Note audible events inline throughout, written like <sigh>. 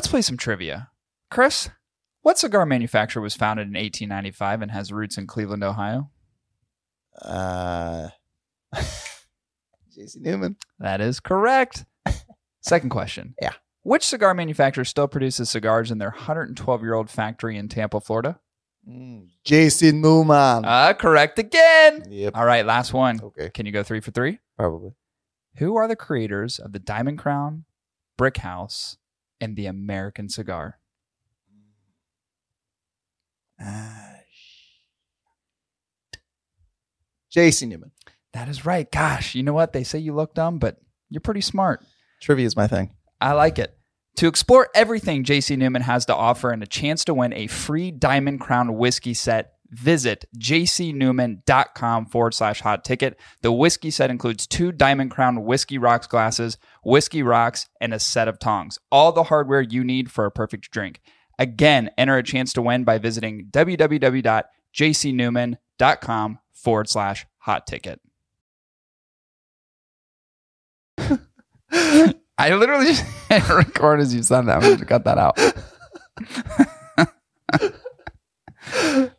Let's play some trivia. Chris, what cigar manufacturer was founded in 1895 and has roots in Cleveland, Ohio? Uh, <laughs> JC Newman. That is correct. <laughs> Second question. Yeah. Which cigar manufacturer still produces cigars in their 112 year old factory in Tampa, Florida? Mm, JC Newman. Uh, correct again. yep. All right, last one. Okay. Can you go three for three? Probably. Who are the creators of the Diamond Crown, Brick House, and the American Cigar? Ah, JC Newman. That is right. Gosh, you know what? They say you look dumb, but you're pretty smart. Trivia is my thing. I like it. To explore everything JC Newman has to offer and a chance to win a free Diamond Crown whiskey set, visit jcnewman.com forward slash hot ticket. The whiskey set includes two Diamond Crown Whiskey Rocks glasses, whiskey rocks, and a set of tongs. All the hardware you need for a perfect drink. Again, enter a chance to win by visiting www.jcnewman.com forward slash hot ticket. <laughs> I literally just <laughs> hit record as you said that. I'm going to cut that out. <laughs>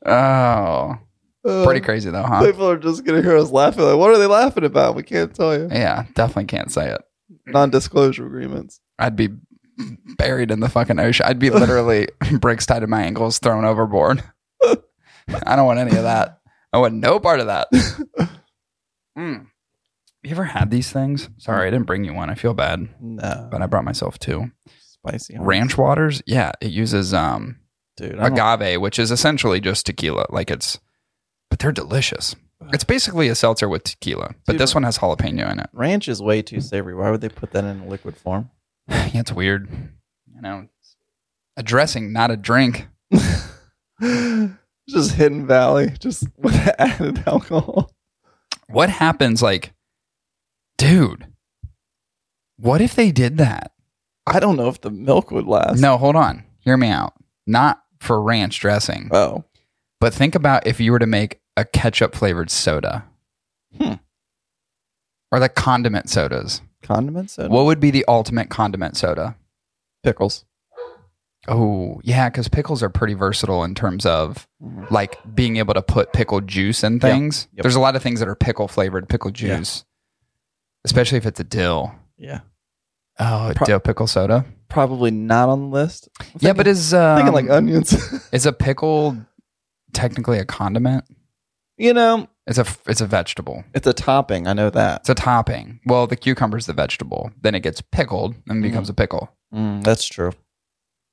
oh, pretty uh, crazy though, huh? People are just gonna hear us laughing. Like, what are they laughing about? We can't tell you. Yeah, definitely can't say it. Non-disclosure agreements. I'd be buried in the fucking ocean. I'd be literally <laughs> bricks tied to my ankles, thrown overboard. I don't want any of that. I want no part of that. <laughs> Mm. You ever had these things? Sorry, I didn't bring you one. I feel bad, No. but I brought myself two. Spicy. Ranch waters, yeah, it uses um Dude. Agave, which is essentially just tequila. Like it's, but they're delicious. It's basically a seltzer with tequila, but Dude. this one has jalapeno in it. Ranch is way too savory. Why would they put that in a liquid form? <sighs> yeah, it's weird. You know, it's a dressing, not a drink. <laughs> just Hidden Valley, just <laughs> with added alcohol. What happens? Like, dude, what if they did that? I don't know if the milk would last. No, hold on. Hear me out. Not for ranch dressing, Oh. but think about if you were to make a ketchup flavored soda. Hmm. Or the condiment sodas. Condiment and What would be the ultimate condiment soda? pickles. Oh, yeah, because pickles are pretty versatile in terms of Mhm. like being able to put pickle juice in things. Yep. There's a lot of things that are pickle flavored pickle Yeah. juice, especially if it's a dill. Yeah. Oh, Pro- dill pickle soda. Probably not on the list. I'm yeah, but is um, thinking like onions. <laughs> is a pickle technically a condiment? You know, It's a it's a vegetable. it's a topping. I know that. It's a topping. Well, the cucumber's the vegetable. Then it gets pickled and becomes a pickle. Mm, that's true.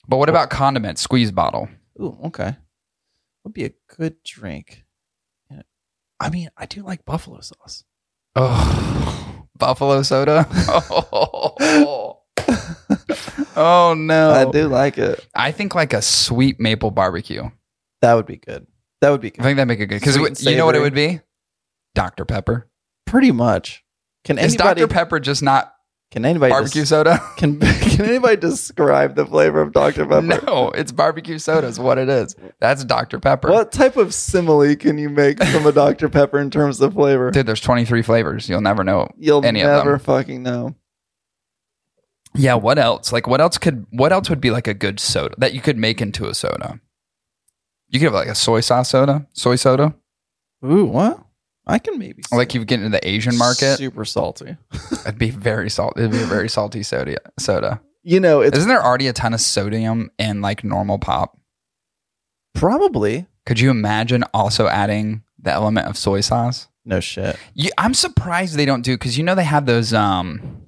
But what about condiment? Squeeze bottle. Ooh, okay. Would be a good drink. Yeah. I mean, I do like buffalo sauce. Oh, buffalo soda. Oh, <laughs> oh no! I do like it. I think like a sweet maple barbecue. That would be good. That would be good. I think that'd make it good because you know what it would be? Dr Pepper. Pretty much. Can Is anybody Dr Pepper just not can anybody barbecue des- soda? <laughs> can can anybody describe the flavor of Dr Pepper? No, it's barbecue soda. Is what it is. That's Dr Pepper. What type of simile can you make from a Dr Pepper in terms of flavor? Dude, there's 23 flavors. You'll never know You'll any of never them. fucking know. Yeah, what else? Like what else could what else would be like a good soda that you could make into a soda? You could have like a soy sauce soda, soy soda. Ooh, what? I can maybe Like you get into the Asian market, super salty. <laughs> it'd be very salty. It'd be a very salty soda. Soda. You know, Isn't there already a ton of sodium in like normal pop? probably Could you imagine also adding the element of soy sauce? no shit. You, I'm surprised they don't do because you know they have those um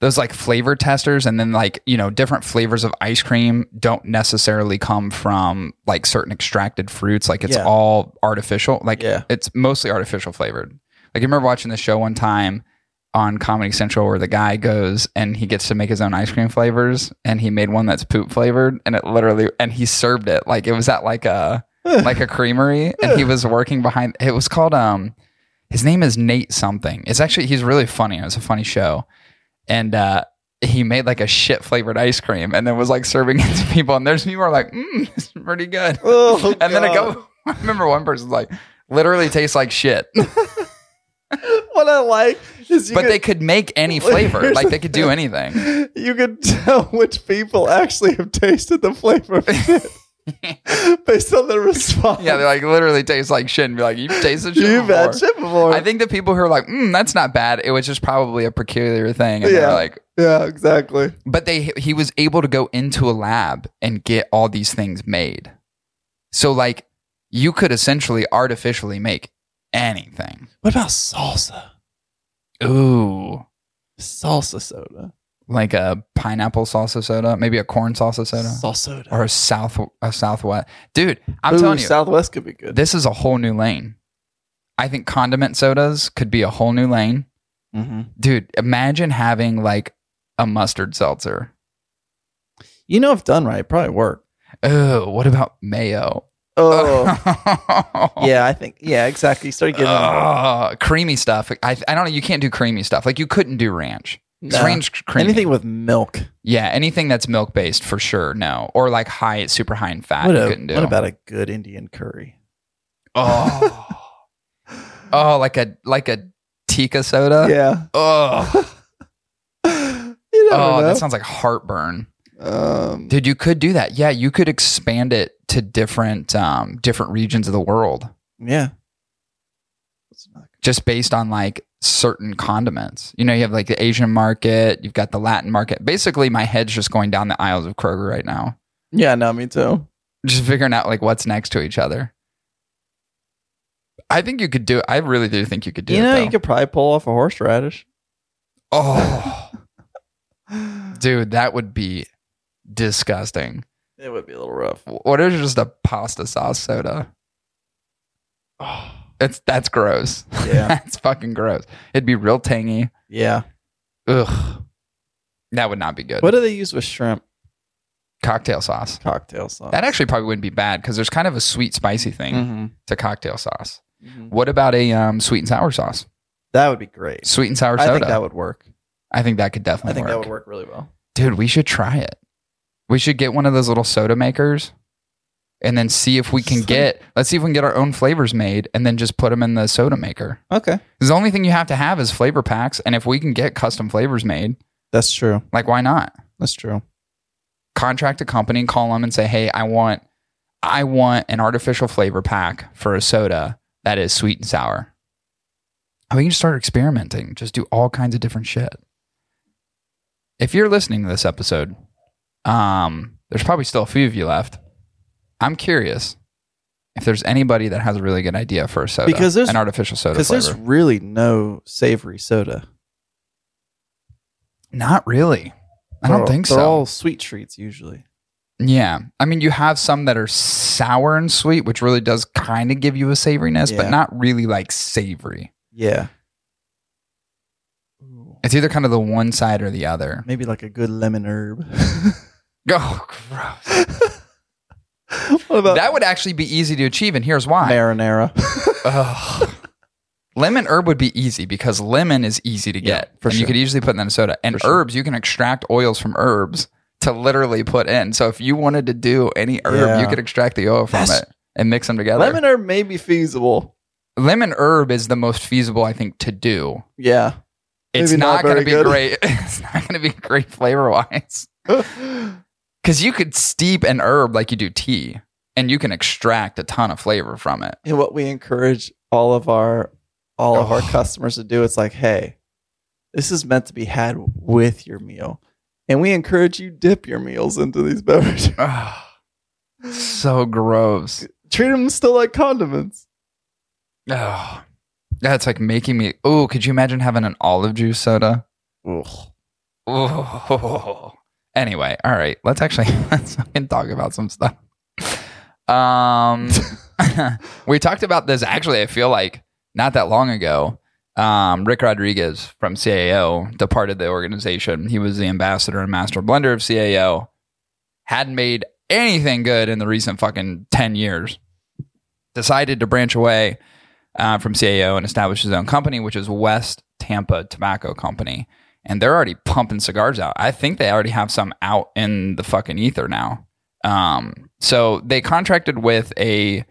those like flavor testers and then like you know different flavors of ice cream don't necessarily come from like certain extracted fruits like it's Yeah. all artificial like Yeah. it's mostly artificial flavored like you remember watching the show one time on comedy central where the guy goes and he gets to make his own ice cream flavors and he made one that's poop flavored and it literally and he served it like it was at like a <laughs> like a creamery and he was working behind it was called um his name is Nate something. It's actually he's really funny. It was a funny show. And uh he made like a shit flavored ice cream and then was like serving <laughs> it to people and there's people are like, mm, <laughs> it's pretty good. <laughs> Oh, and then I God. go I remember one person's like, literally tastes like shit. what I like is you but could, they could make any flavor. Like they could do anything. you could tell which people actually have tasted the flavor of shit <laughs> based on their response. Yeah, they like literally taste like shit and be like, you've tasted shit You've before. had shit before. I think the people who are like, mm, that's not bad. It was just probably a peculiar thing. And Yeah. like, yeah, exactly. but they he was able to go into a lab and get all these things made. So like you could essentially artificially make anything. What about salsa? Ooh. Salsa soda. Like a pineapple salsa soda, maybe a corn salsa soda. Salsa soda. or a south a southwest. Dude, I'm Ooh, telling you, Southwest could be good. this is a whole new lane. I think condiment sodas could be a whole new lane. mm-hmm. Dude, imagine having like a mustard seltzer. You know, if done right, it'd probably work. Oh, what about mayo? Oh, <laughs> yeah, I think yeah, exactly. Start getting Ugh, creamy stuff. I I don't know. You can't do creamy stuff. Like you couldn't do ranch. 'Cause Nah. Ranch creamy. anything with milk. yeah, anything that's milk based for sure. No, or like high, super high in fat. What, you a- couldn't do. what about a good Indian curry? oh, <laughs> oh, like a like a tikka soda. yeah. Oh, <laughs> you never oh, know. that sounds like heartburn, um, dude. You could do that. Yeah, you could expand it to different um different regions of the world yeah. Just based on like certain condiments. You know, you have like the Asian market, you've got the Latin market. Basically, my head's just going down the aisles of Kroger right now, Yeah, no, me too. just figuring out like what's next to each other. I think you could do it. I really do think you could do you it. know, though. you could probably pull off a horseradish. oh, <laughs> dude, that would be disgusting. It would be a little rough. What is just a pasta sauce soda? Oh. It's that's gross. Yeah. <laughs> that's fucking gross. It'd be real tangy. Yeah. Ugh. That would not be good. What do they use with shrimp cocktail sauce? cocktail sauce? That actually probably wouldn't be bad because there's kind of a sweet spicy thing Mhm. to cocktail sauce. Mhm. What about a um, sweet and sour sauce? That would be great. Sweet and sour I soda. think that would work. I think that could definitely. I think work. that would work really well. Dude, we should try it. We should get one of those little soda makers and then see if we can get let's see if we can get our own flavors made and then just put them in the soda maker. Okay. 'Cause the only thing you have to have is flavor packs and if we can get custom flavors made, That's true. like why not? That's true. Contract a company, call them and say, "Hey, I want I want an artificial flavor pack for a soda that is sweet and sour." And we can just start experimenting, just do all kinds of different shit. If you're listening to this episode, um, there's probably still a few of you left. I'm curious if there's anybody that has a really good idea for a soda, Because there's- an artificial soda Because there's really no savory soda. Not really. I don't They're- think they're so. all sweet treats usually. Yeah. I mean, you have some that are sour and sweet, which really does kind of give you a savoriness, but not really like savory. Yeah. It's either kind of the one side or the other. Maybe like a good lemon herb. <laughs> Oh, gross. <laughs> <laughs> that would actually be easy to achieve, and here's why. marinara? Ugh. <laughs> lemon herb would be easy because lemon is easy to Yeah, get. for and you could easily put that in a soda. And For sure. herbs, you can extract oils from herbs to literally put in. So if you wanted to do any herb, Yeah. you could extract the oil from That's- it and mix them together. lemon herb may be feasible. lemon herb is the most feasible, I think, to do. Yeah. It's Maybe not, not going to be good. great. <laughs> It's not going to be great flavor wise. Because you could steep an herb like you do tea, and you can extract a ton of flavor from it. and what we encourage all of our all of our Oh. customers to do it's like hey this is meant to be had with your meal and we encourage you dip your meals into these beverages Ugh. so gross. treat them still like condiments Oh, that's like making me. Oh, could you imagine having an olive juice soda? Oh. <laughs> Anyway, all right. Let's actually <laughs> let's fucking talk about some stuff. Um, <laughs> we talked about this actually. I feel like not that long ago. Um, Rick Rodriguez from CAO departed the organization. He was the ambassador and master blender of CAO. Hadn't made anything good in the recent fucking ten years. Decided to branch away uh, from CAO and establish his own company, which is West Tampa Tobacco Company. And they're already pumping cigars out. I think they already have some out in the fucking ether now. Um, so they contracted with a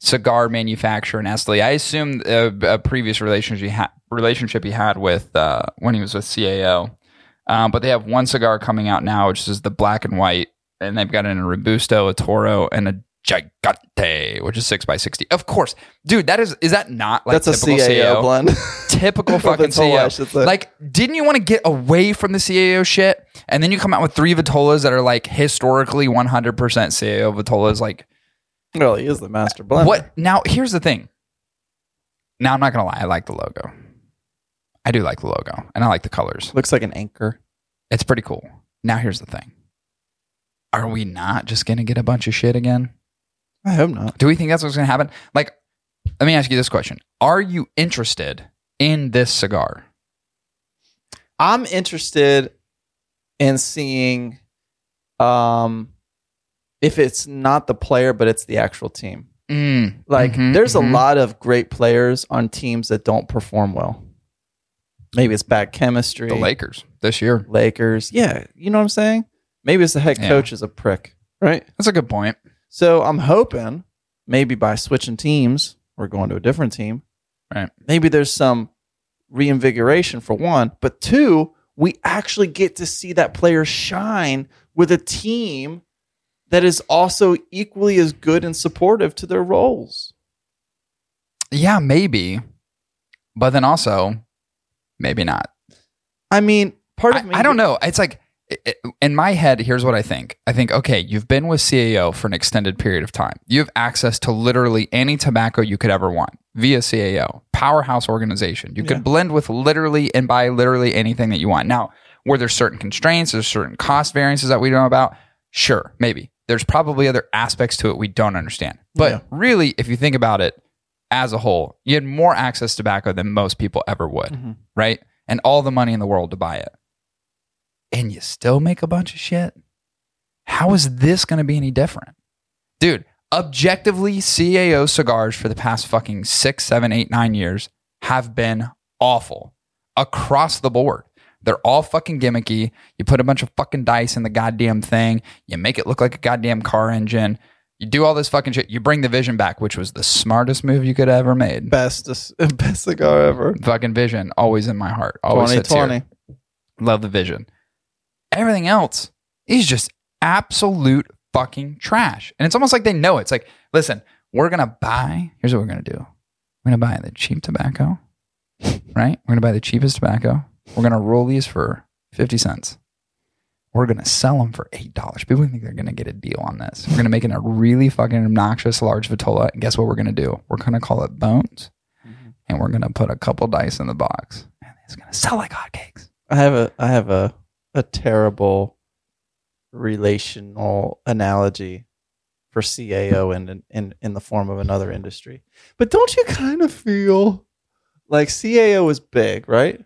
cigar manufacturer in Esteli. I assume a, a previous relationship he, ha- relationship he had with uh, when he was with CAO. Um, but they have one cigar coming out now, which is the black and white, and they've got in a Robusto, a Toro, and a Gigante, which is six by sixty. Of course, dude, that is is that not like That's a typical CAO, blend. <laughs> typical <laughs> fucking. CAO. Like, didn't you want to get away from the CAO shit? And then you come out with three Vitolas that are like historically 100% CAO Vitolas. Like, well, he is the master blend. what? Now, here's the thing. Now, I'm not going to lie. I like the logo. I do like the logo and I like the colors. Looks like an anchor. It's pretty cool. Now, here's the thing. Are we not just going to get a bunch of shit again? I hope not. Do we think that's what's going to happen? Like, let me ask you this question Are you interested in this cigar? I'm interested in seeing um if it's not the player but it's the actual team. Mm, Like mhm, there's mhm. a lot of great players on teams that don't perform well. Maybe it's bad chemistry. The Lakers this year. Lakers. Yeah, you know what I'm saying? Maybe it's the head Yeah. coach is a prick, right? That's a good point. So I'm hoping maybe by switching teams or going to a different team, Right. maybe there's some reinvigoration for one, but two, we actually get to see that player shine with a team that is also equally as good and supportive to their roles. Yeah, maybe. But then also, maybe not. I mean, part I, of me I don't know. It's like i- i- in my head, here's what I think. I think, okay, you've been with CAO for an extended period of time. You have access to literally any tobacco you could ever want via CAO, powerhouse organization. You Yeah. could blend with literally and buy literally anything that you want. Now, were there certain constraints, there's certain cost variances that we don't know about? Sure, maybe. There's probably other aspects to it we don't understand. But Yeah. really, if you think about it as a whole, you had more access to tobacco than most people ever would Mhm. right? And all the money in the world to buy it. And you still make a bunch of shit? How is this going to be any different? Dude, objectively, CAO cigars for the past fucking six, seven, eight, nine years have been awful across the board. They're all fucking gimmicky. You put a bunch of fucking dice in the goddamn thing. You make it look like a goddamn car engine. You do all this fucking shit. You bring the vision back, which was the smartest move you could have ever made. best best cigar ever. Fucking vision, always in my heart. Always sits here. 2020. Love the vision. Everything else is just absolute fucking trash. And it's almost like they know it. It's like, listen, we're going to buy, here's what we're going to do. We're going to buy the cheap tobacco, right? We're going to buy the cheapest tobacco. We're going to roll these for 50 cents. We're going to sell them for $8. People think they're going to get a deal on this. We're going to make it a really fucking obnoxious large Vitola. And guess what we're going to do? We're going to call it Bones. Mm-hmm. And we're going to put a couple dice in the box. And it's going to sell like hotcakes. I have a I have a a terrible relational analogy for CAO in in in the form of another industry. But don't you kind of feel like CAO is big, right?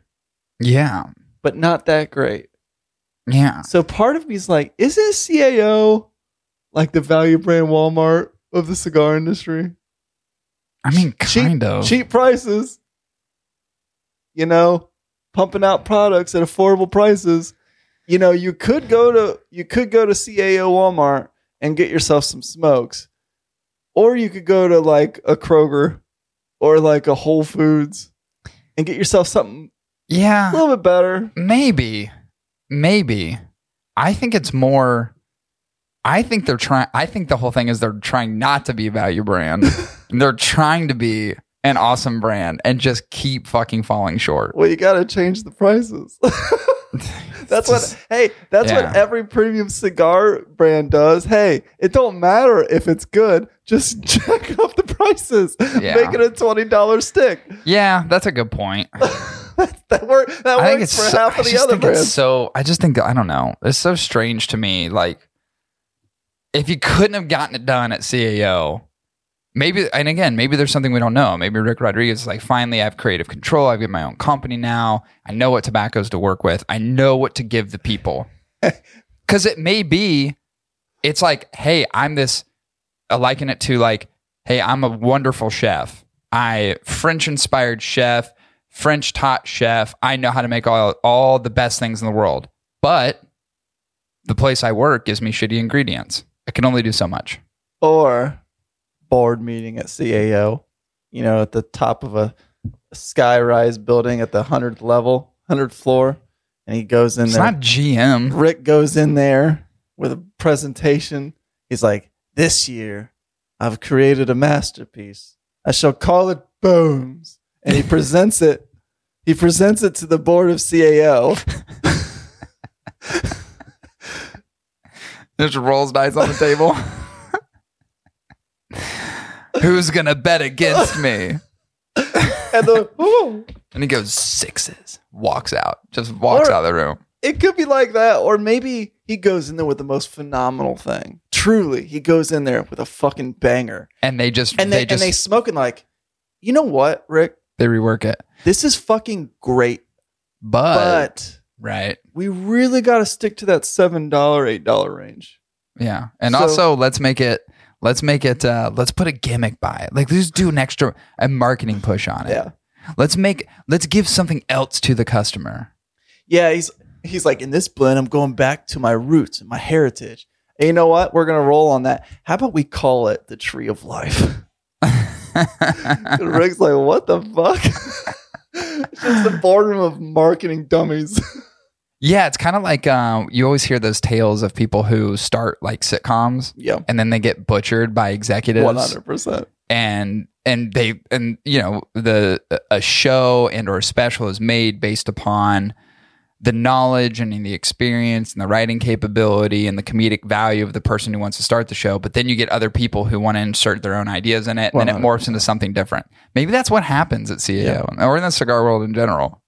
Yeah. But not that great. Yeah. So part of me is like, isn't CAO like the value brand Walmart of the cigar industry? I mean, Cheap- kind of. cheap prices. You know, pumping out products at affordable prices. You know, you could go to you could go to CAO Walmart and get yourself some smokes. Or you could go to like a Kroger or like a Whole Foods and get yourself something yeah a little bit better. Maybe. Maybe. I think it's more. I think they're trying. I think the whole thing is they're trying not to be a value brand. <laughs> they're trying to be an awesome brand and just keep fucking falling short. Well, you got to change the prices. <laughs> <laughs> that's what. Hey, that's Yeah. what every premium cigar brand does. Hey, it don't matter if it's good. Just <laughs> jack up the prices. Yeah. Make it a twenty dollar stick. Yeah, that's a good point. <laughs> that work. That I works for so, half of the just other brands. so. I just think I don't know. It's so strange to me. Like, if you couldn't have gotten it done at CAO, maybe. And again, maybe there's something we don't know. Maybe Rick Rodriguez is like, finally, I have creative control. I've got my own company now. I know what tobaccos to work with. I know what to give the people. <laughs> Because it may be, it's like, hey, I'm this. I liken it to like, hey, I'm a wonderful chef. I French inspired chef. French taught chef. I know how to make all, all the best things in the world. But the place I work gives me shitty ingredients. I can only do so much. Or board meeting at CAO, you know, at the top of a skyrise building at the 100th level, 100th floor. And he goes in It's there. not GM. Rick goes in there with a presentation. He's like, This year, I've created a masterpiece. I shall call it Bones. And he presents it. He presents it to the board of CAO. Just <laughs> rolls dice on the table. <laughs> Who's gonna bet against me? <laughs> And the, ooh, And he goes sixes. Walks out. Just walks Or- out of the room. it could be like that. Or maybe he goes in there with the most phenomenal thing. Truly, he goes in there with a fucking banger. And they just And they, they, just and they smoking like, you know what, Rick? they rework it. This is fucking great. But, But right. we really got to stick to that $7, $8 range. Yeah. And So- also let's make it let's make it uh let's put a gimmick by it. Like let's do an extra a marketing push on it. Yeah. Let's make let's give something else to the customer. Yeah, he's he's like in this blend. I'm going back to my roots and my heritage. And you know what? We're gonna roll on that. How about we call it the Tree of Life? <laughs> Rick's like, what the fuck? <laughs> <laughs> it's just the boardroom of marketing dummies. Yeah, it's kind of like um, you always hear those tales of people who start like sitcoms yeah, and then they get butchered by executives. one hundred percent. and and they and you know the a show and or a special is made based upon the knowledge and the experience and the writing capability and the comedic value of the person who wants to start the show but then you get other people who want to insert their own ideas in it and then it morphs into something different. Maybe that's what happens at CAO or in the cigar world in general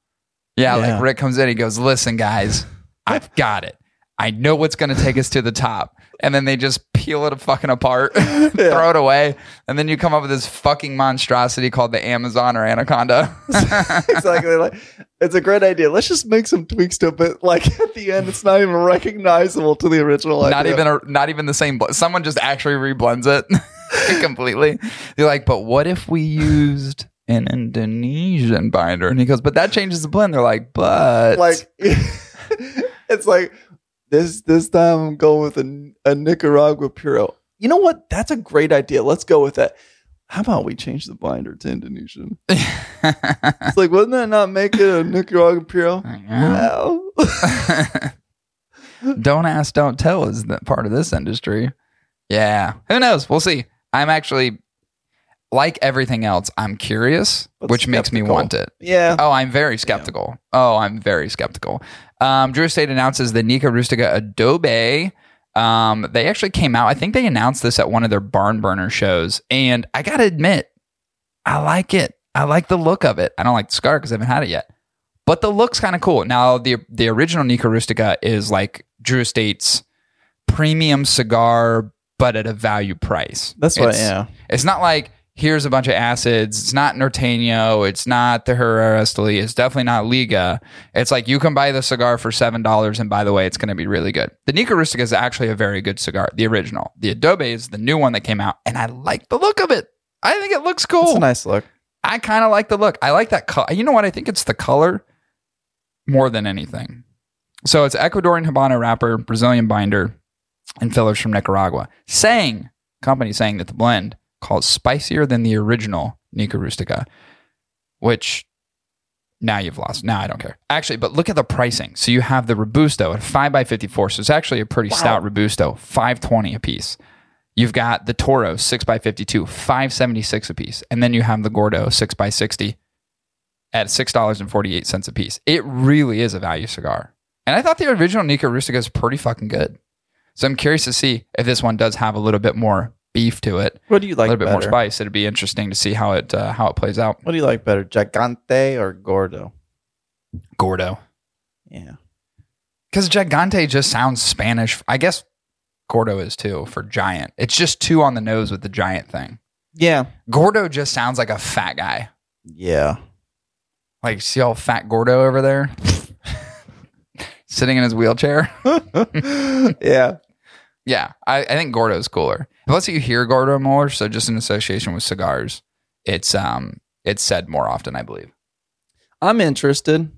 yeah, Yeah. like Rick comes in he goes listen guys I've got it I know what's going to take us to the top and then they just peel it a fucking apart <laughs> throw it away and then you come up with this fucking monstrosity called the Amazon or Anaconda. <laughs> exactly. Like it's a great idea. Let's just make some tweaks to it, but like at the end, it's not even recognizable to the original. not idea. even a, not even the same. bl- Someone just actually reblends it <laughs> completely. They're like, but what if we used an Indonesian binder? And he goes, but that changes the blend. They're like, but like <laughs> it's like this this time I'm going with a, a Nicaragua Puro. You know what? That's a great idea. Let's go with that. How about we change the binder to Indonesian? <laughs> It's like, wouldn't that not make it a Nicaragua Puro? Well, <laughs> don't ask, don't tell is that part of this industry. Yeah, who knows? We'll see. I'm actually like everything else. I'm curious, But which makes me want it. yeah. Oh, I'm very skeptical. Oh, I'm very skeptical. Um, Drew Estate announces the Nica Rustica Adobe. Um, they actually came out. I think they announced this at one of their barn burner shows, and I gotta admit, I like it. I like the look of it. I don't like the scar because I haven't had it yet, but the look's kind of cool. Now, the the original Nica Rustica is like Drew Estate's premium cigar, but at a value price. That's what. It's- Yeah. it's not like here's a bunch of acids. It's not Norteño. It's not the Herrera Esteli. It's definitely not Liga. It's like you can buy the cigar for seven dollars, and by the way, it's going to be really good. The Nica Rustica is actually a very good cigar. The original. The Adobe is the new one that came out, and I like the look of it. I think it looks It's cool. a nice look. I kind of like the look. I like that color. You know what? I think it's the color more than anything. So it's Ecuadorian Habano wrapper, Brazilian binder, and fillers from Nicaragua. Saying, company saying that the blend calls spicier than the original Nica Rustica, which now you've lost. Now I don't care. Actually, but look at the pricing. So you have the Robusto at 5x54. So it's actually a pretty stout Robusto, 520 a piece. You've got the Toro 6x52, 576 a piece. And then you have the Gordo 6x60 at $6.48 a piece. It really is a value cigar. And I thought the original Nica Rustica is pretty fucking good. So I'm curious to see if this one does have a little bit more beef to it, What do you like? a little bit better? more spice. It'd be interesting to see how it uh, how it plays out. What do you like better, Gigante or Gordo? Gordo. Yeah. Because Gigante just sounds Spanish. I guess Gordo is too for giant. It's just two on the nose with the giant thing. Yeah. Gordo just sounds like a fat guy. Yeah. Like, see all fat Gordo over there? <laughs> Sitting in his wheelchair. <laughs> yeah. <laughs> Yeah, I, I think Gordo's cooler. Plus, you hear Gordo more, so just in association with cigars, it's um it's said more often, I believe. I'm interested.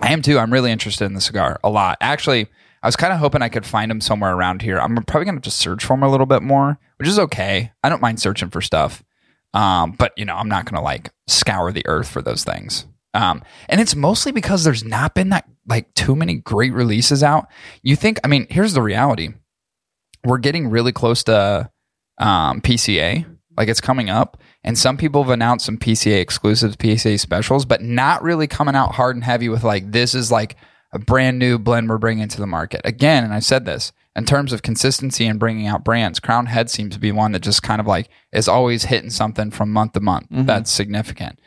I am too. I'm really interested in the cigar a lot. Actually, I was kind of hoping I could find them somewhere around here. I'm probably gonna have to search for them a little bit more, which is okay. I don't mind searching for stuff, um, but you know, I'm not gonna like scour the earth for those things. Um, and it's mostly because there's not been that like too many great releases out. You think? I mean, here's the reality: we're getting really close to um, PCA. Like it's coming up, and some people have announced some PCA exclusives, PCA specials, but not really coming out hard and heavy with like this is like a brand new blend we're bringing to the market. Again, and I said this in terms of consistency and bringing out brands, Crown Head seems to be one that just kind of like is always hitting something from month to month. That's significant.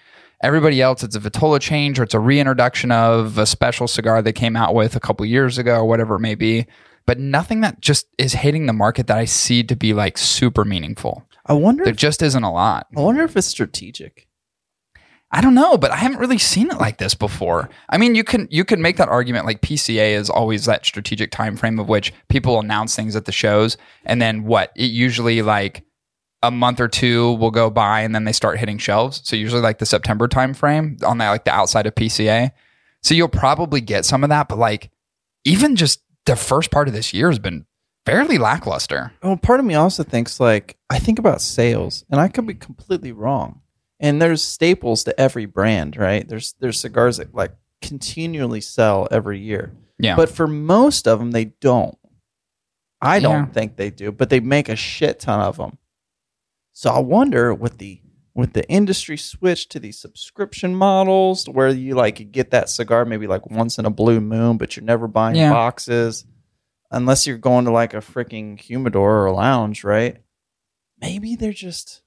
Everybody else, it's a Vitola change or it's a reintroduction of a special cigar they came out with a couple years ago or whatever it may be. But nothing that just is hitting the market that I see to be like super meaningful. I wonder. There If, just isn't a lot. I wonder if it's strategic. I don't know, but I haven't really seen it like this before. I mean, you can you can make that argument like PCA is always that strategic time frame of which people announce things at the shows, and then what? It usually like a month or two will go by, and then they start hitting shelves. So usually like the September time frame on that like the outside of PCA. So you'll probably get some of that, but like even just the first part of this year has been fairly lackluster. Well, part of me also thinks like I think about sales, and I could be completely wrong. And there's staples to every brand, right? There's there's cigars that like continually sell every year, Yeah, but for most of them, they don't. I don't Yeah. think they do, but they make a shit ton of them. So I wonder with the with the industry switch to these subscription models, where you like get that cigar maybe like once in a blue moon, but you're never buying Yeah. boxes unless you're going to like a freaking humidor or a lounge, right? Maybe they're just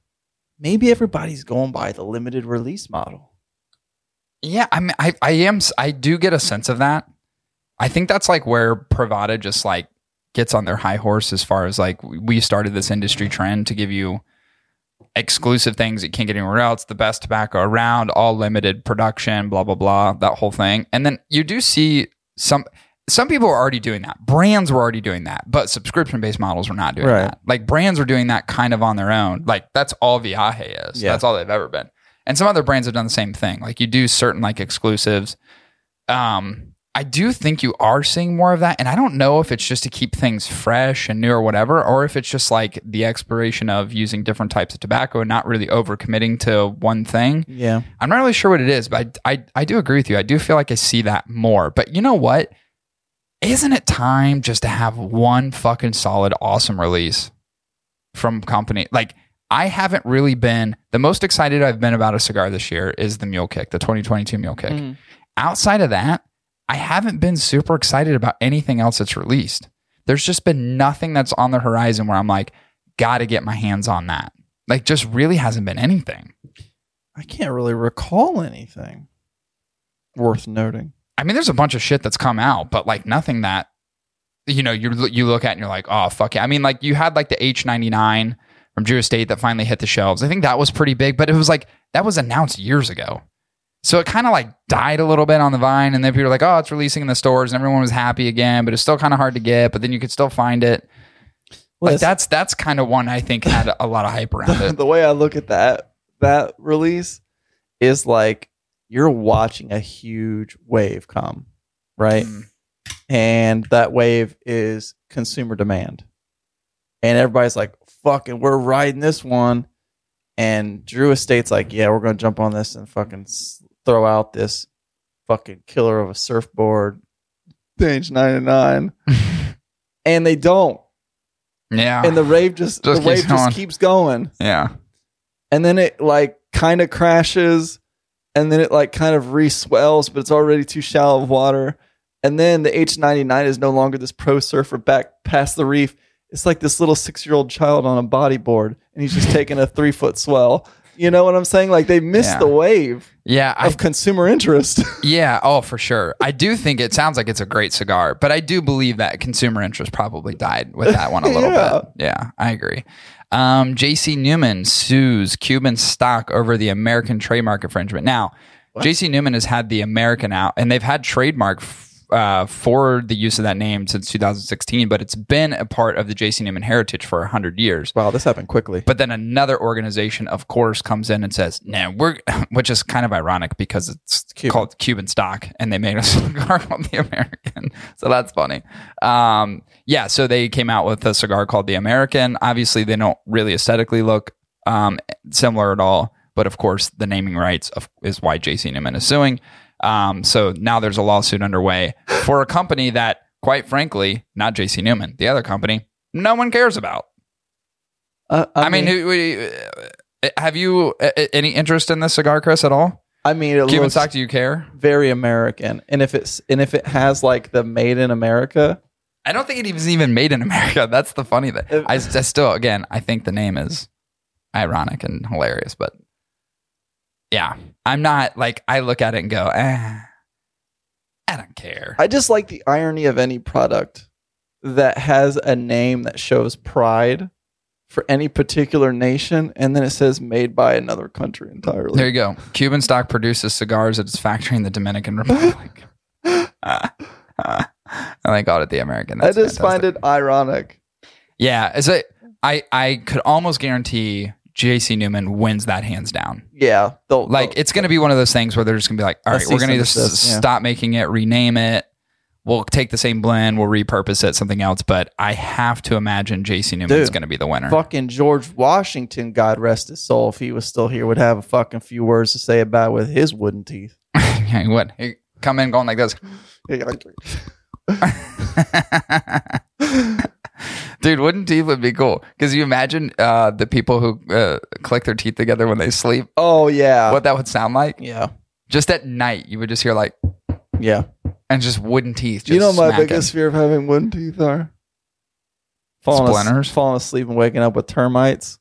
maybe everybody's going by the limited release model. Yeah, I mean, I, I am, I do get a sense of that. I think that's like where Privada just like gets on their high horse as far as like we started this industry trend to give you exclusive things that can't get anywhere else, the best tobacco around, all limited production, blah blah blah, that whole thing. And then you do see some some people are already doing that. Brands were already doing that, but subscription based models were not doing Right. that. Like brands are doing that kind of on their own. Like that's all Viaje is. Yeah. That's all they've ever been. And some other brands have done the same thing. Like you do certain like exclusives. Um, I do think you are seeing more of that. And I don't know if it's just to keep things fresh and new or whatever, or if it's just like the expiration of using different types of tobacco and not really overcommitting to one thing. Yeah. I'm not really sure what it is, but I, I, I do agree with you. I do feel like I see that more. But you know what? Isn't it time just to have one fucking solid, awesome release from company? Like, I haven't really been the most excited I've been about a cigar this year is the Mule Kick, the 2022 Mule Kick. Mhm. Outside of that, I haven't been super excited about anything else that's released. There's just been nothing that's on the horizon where I'm like, gotta get my hands on that. Like, just really hasn't been anything. I can't really recall anything worth noting. I mean, there's a bunch of shit that's come out, but like nothing that you know you you look at and you're like, oh fuck yeah. I mean, like you had like the H99 from Drew Estate that finally hit the shelves. I think that was pretty big, but it was like that was announced years ago. So it kind of like died a little bit on the vine, and then people were like, "Oh, it's releasing in the stores," and everyone was happy again. But it's still kind of hard to get. But then you could still find it. Like that's that's kind of one I think had a lot of hype around the, <laughs> it. the way I look at that that release is like you're watching a huge wave come, right? Mm. And that wave is consumer demand. And everybody's like, fucking, we're riding this one. And Drew Estate's like, yeah, we're going to jump on this and fucking throw out this fucking killer of a surfboard, H99. <laughs> and they don't. Yeah, And the rave just, Just the wave going. just keeps going. Yeah, and then it like kind of crashes and then it like kind of reswells but it's already too shallow of water. And then the h99 is no longer this pro surfer back past the reef. It's like this little six year old child on a bodyboard and he's just taking a three foot swell you know what i'm saying like they missed Yeah. the wave yeah. I of consumer interest <laughs> Yeah, oh, for sure. I do think it sounds like it's a great cigar, but I do believe that consumer interest probably died with that one a little <laughs> Yeah. bit. Yeah, I agree. Um, JC Newman sues Cuban stock over the American trademark infringement. Now, JC Newman has had the American out, and they've had trademark f- uh, for the use of that name since 2016, but it's been a part of the JC Newman heritage for 100 years. Wow, this happened quickly. But then another organization, of course, comes in and says, "No, we're," <laughs> which is kind of ironic because it's Cuban. called Cuban stock, and they made a cigar called the American. <laughs> So that's funny. Um, yeah, so they came out with a cigar called the American. Obviously, they don't really aesthetically look um, similar at all, but of course, the naming rights of, is why JC Newman is suing. Um, so now there's a lawsuit underway for a company that, quite frankly, not JC Newman, the other company, no one cares about. Uh, I, mean, who- who- uh, have you uh, uh, any interest in this cigar, Chris, at all? I mean, it Cuban stock? Do you care? very American, and if it's and if it has like the made in America, I don't think it was even made in America. <laughs> That's the funny thing. I, I still, again, I think the name is ironic and hilarious, but yeah, I'm not like I look at it and go, eh, I don't care. I just like the irony of any product that has a name that shows pride for any particular nation, and then it says made by another country entirely. There you go. Cuban stock produces cigars at its factory in the Dominican Republic. and they called it the American. I That's just find it ironic. Yeah, a, I I could almost guarantee J.C. Newman wins that hands down. Yeah, they'll, Like they'll- it's going to be one of those things where they're just going to be like, all right, we're going to either yeah. stop making it, rename it. We'll take the same blend, we'll repurpose it something else. But I have to imagine J.C. Newman is going to be the winner. fucking George Washington, God rest his soul, if he was still here, would have a fucking few words to say about it with his wooden teeth. <laughs> yeah, he would. He'd come in going like this. <laughs> <laughs> Dude, wooden teeth would be cool. Because you imagine uh, the people who uh, click their teeth together when they sleep, oh yeah, what that would sound like. yeah, Just at night, you would just hear like, yeah. and just wooden teeth. Do you know what my smacking. biggest fear of having wooden teeth are? Falling as- Splinters? falling asleep and waking up with termites,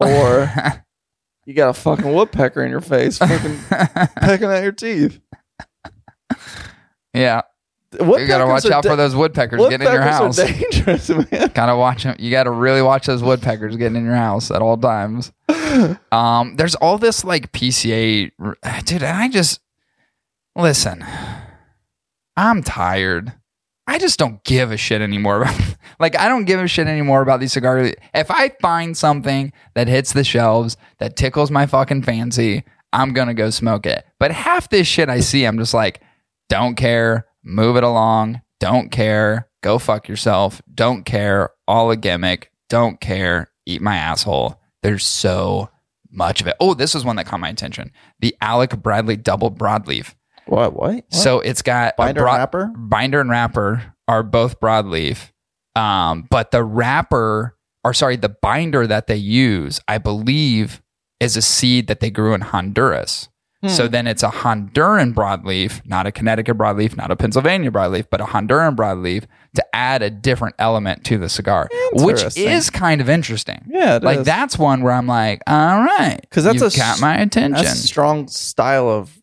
or <laughs> you got a fucking woodpecker in your face, fucking <laughs> pecking at your teeth. yeah, you gotta watch out da- for those woodpeckers getting in your house. Are dangerous, <laughs> man. gotta watch them. You gotta really watch those woodpeckers getting in your house at all times. <laughs> Um, there's all this like PCA, dude. And I just listen. I'm tired. I just don't give a shit anymore. About, <laughs> like I don't give a shit anymore about these cigars. If I find something that hits the shelves that tickles my fucking fancy, I'm gonna go smoke it. But half this shit I see, I'm just like, don't care. Move it along. Don't care. Go fuck yourself. Don't care. All a gimmick. Don't care. Eat my asshole. There's so much of it. Oh, this is one that caught my attention. The Alec Bradley double broadleaf. What? What? So it's got a binder broad- and wrapper. binder and wrapper are both broadleaf. Um, but the wrapper, or sorry, the binder that they use, I believe, is a seed that they grew in Honduras. Hmm. So then it's a Honduran broadleaf, not a Connecticut broadleaf, not a Pennsylvania broadleaf, but a Honduran broadleaf to add a different element to the cigar, which is kind of interesting. Yeah, it like is. that's one where I'm like, all right, 'Cause that's a got my attention. That's a strong style of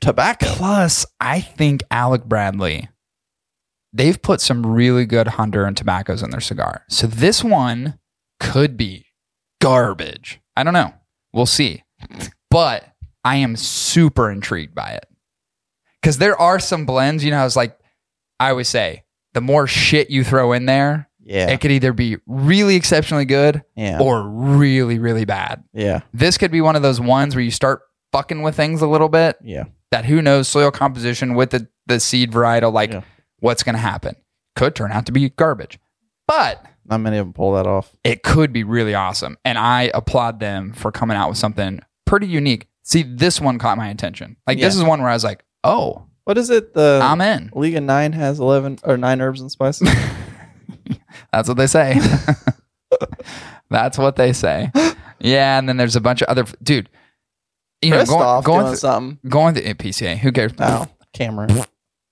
tobacco. Plus, I think Alec Bradley, they've put some really good Honduran tobaccos in their cigar. So this one could be garbage. I don't know. We'll see. But I am super intrigued by it. Because there are some blends, you know, it's like I always say, the more shit you throw in there, Yeah, it could either be really exceptionally good yeah, or really, really bad. yeah, This could be one of those ones where you start fucking with things a little bit yeah. that who knows soil composition with the, the seed varietal, like Yeah. what's going to happen. Could turn out to be garbage, but Not many of them pull that off. it could be really awesome. And I applaud them for coming out with something pretty unique. See, this one caught my attention. Like, this Yeah. is one where I was like, oh, What is it? The I'm in. League of Nine has eleven or nine herbs and spices. <laughs> That's what they say. <laughs> That's what they say. Yeah. And then there's a bunch of other, dude, you know, Christoph going, going, doing through, something. going through PCA, who cares? Oh, Cameron.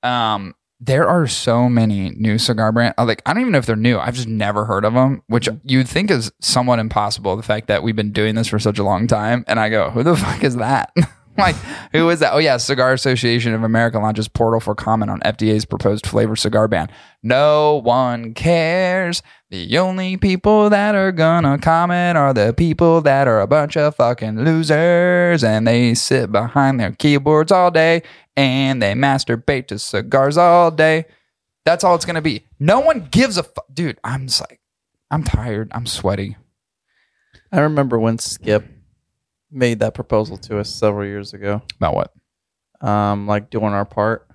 um there are so many new cigar brand like i don't even know if they're new i've just never heard of them which Mm-hmm. you'd think is somewhat impossible the fact that we've been doing this for such a long time and i go who the fuck is that <laughs> <laughs> like, who is that? Oh, yeah, Cigar Association of America launches portal for comment on FDA's proposed flavor cigar ban. No one cares. The only people that are gonna comment are the people that are a bunch of fucking losers and they sit behind their keyboards all day and they masturbate to cigars all day. That's all it's gonna be. No one gives a fuck. Dude, I'm just like, I'm tired. I'm sweaty. I remember when Skip made that proposal to us several years ago. About what? Um, like doing our part.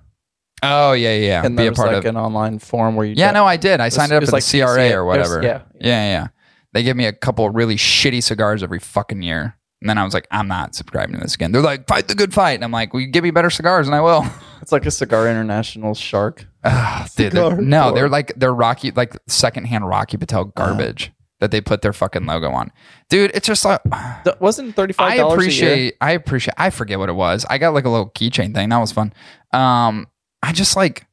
Oh, yeah, yeah. yeah. and Be there a was part like of an online form where you Yeah, no, I did. I signed It up was for like the CRA CCA. or whatever. There's- yeah, yeah, yeah. They give me a couple really shitty cigars every fucking year. And then I was like, I'm not subscribing to this again. They're like, fight the good fight. And I'm like, well, you give me better cigars and I will. <laughs> It's like a Cigar International shark. Ah, dude, they're- Cigar no, they're like, they're Rocky, like secondhand Rocky Patel garbage that they put their fucking logo on. Dude, it's just like, <sighs> wasn't thirty five I dollars a year? appreciate, I appreciate, I forget what it was. I got like a little keychain thing. That was fun. Um, I just like,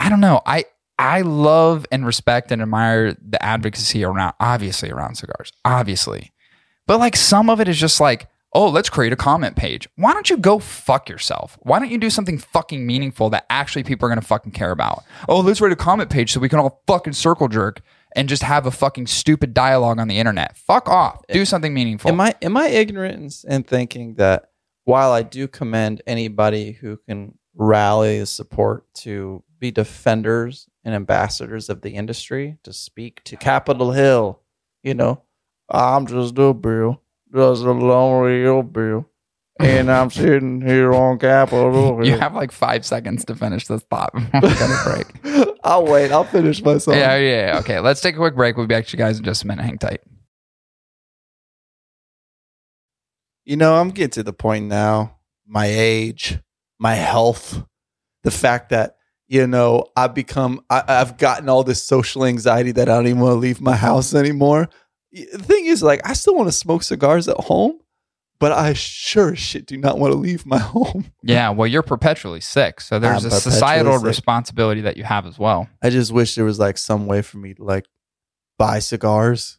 I don't know. I, I love and respect and admire the advocacy around, obviously around cigars, obviously. But like some of it is just like, oh, let's create a comment page. Why don't you go fuck yourself? Why don't you do something fucking meaningful that actually people are going to fucking care about? Oh, let's write a comment page so we can all fucking circle jerk and just have a fucking stupid dialogue on the internet. Fuck off. Do something meaningful. Am I am I ignorant in, in thinking that while I do commend anybody who can rally the support to be defenders and ambassadors of the industry to speak to Capitol Hill, you know, I'm just a bill, just a lonely old bill, and I'm sitting here on Capitol <laughs> Hill. You have like five seconds to finish this thought before we break. <laughs> I'll wait. I'll finish my song. yeah, yeah, yeah. Okay, let's take a quick break. We'll be back to you guys in just a minute. Hang tight. You know, I'm getting to the point now, my age, my health, the fact that, you know, I've become, I, I've gotten all this social anxiety that I don't even want to leave my house anymore. The thing is, like, I still want to smoke cigars at home, but I sure as shit do not want to leave my home. <laughs> Yeah, well, you're perpetually sick, so there's I'm a societal sick. responsibility that you have as well. I just wish there was like some way for me to like buy cigars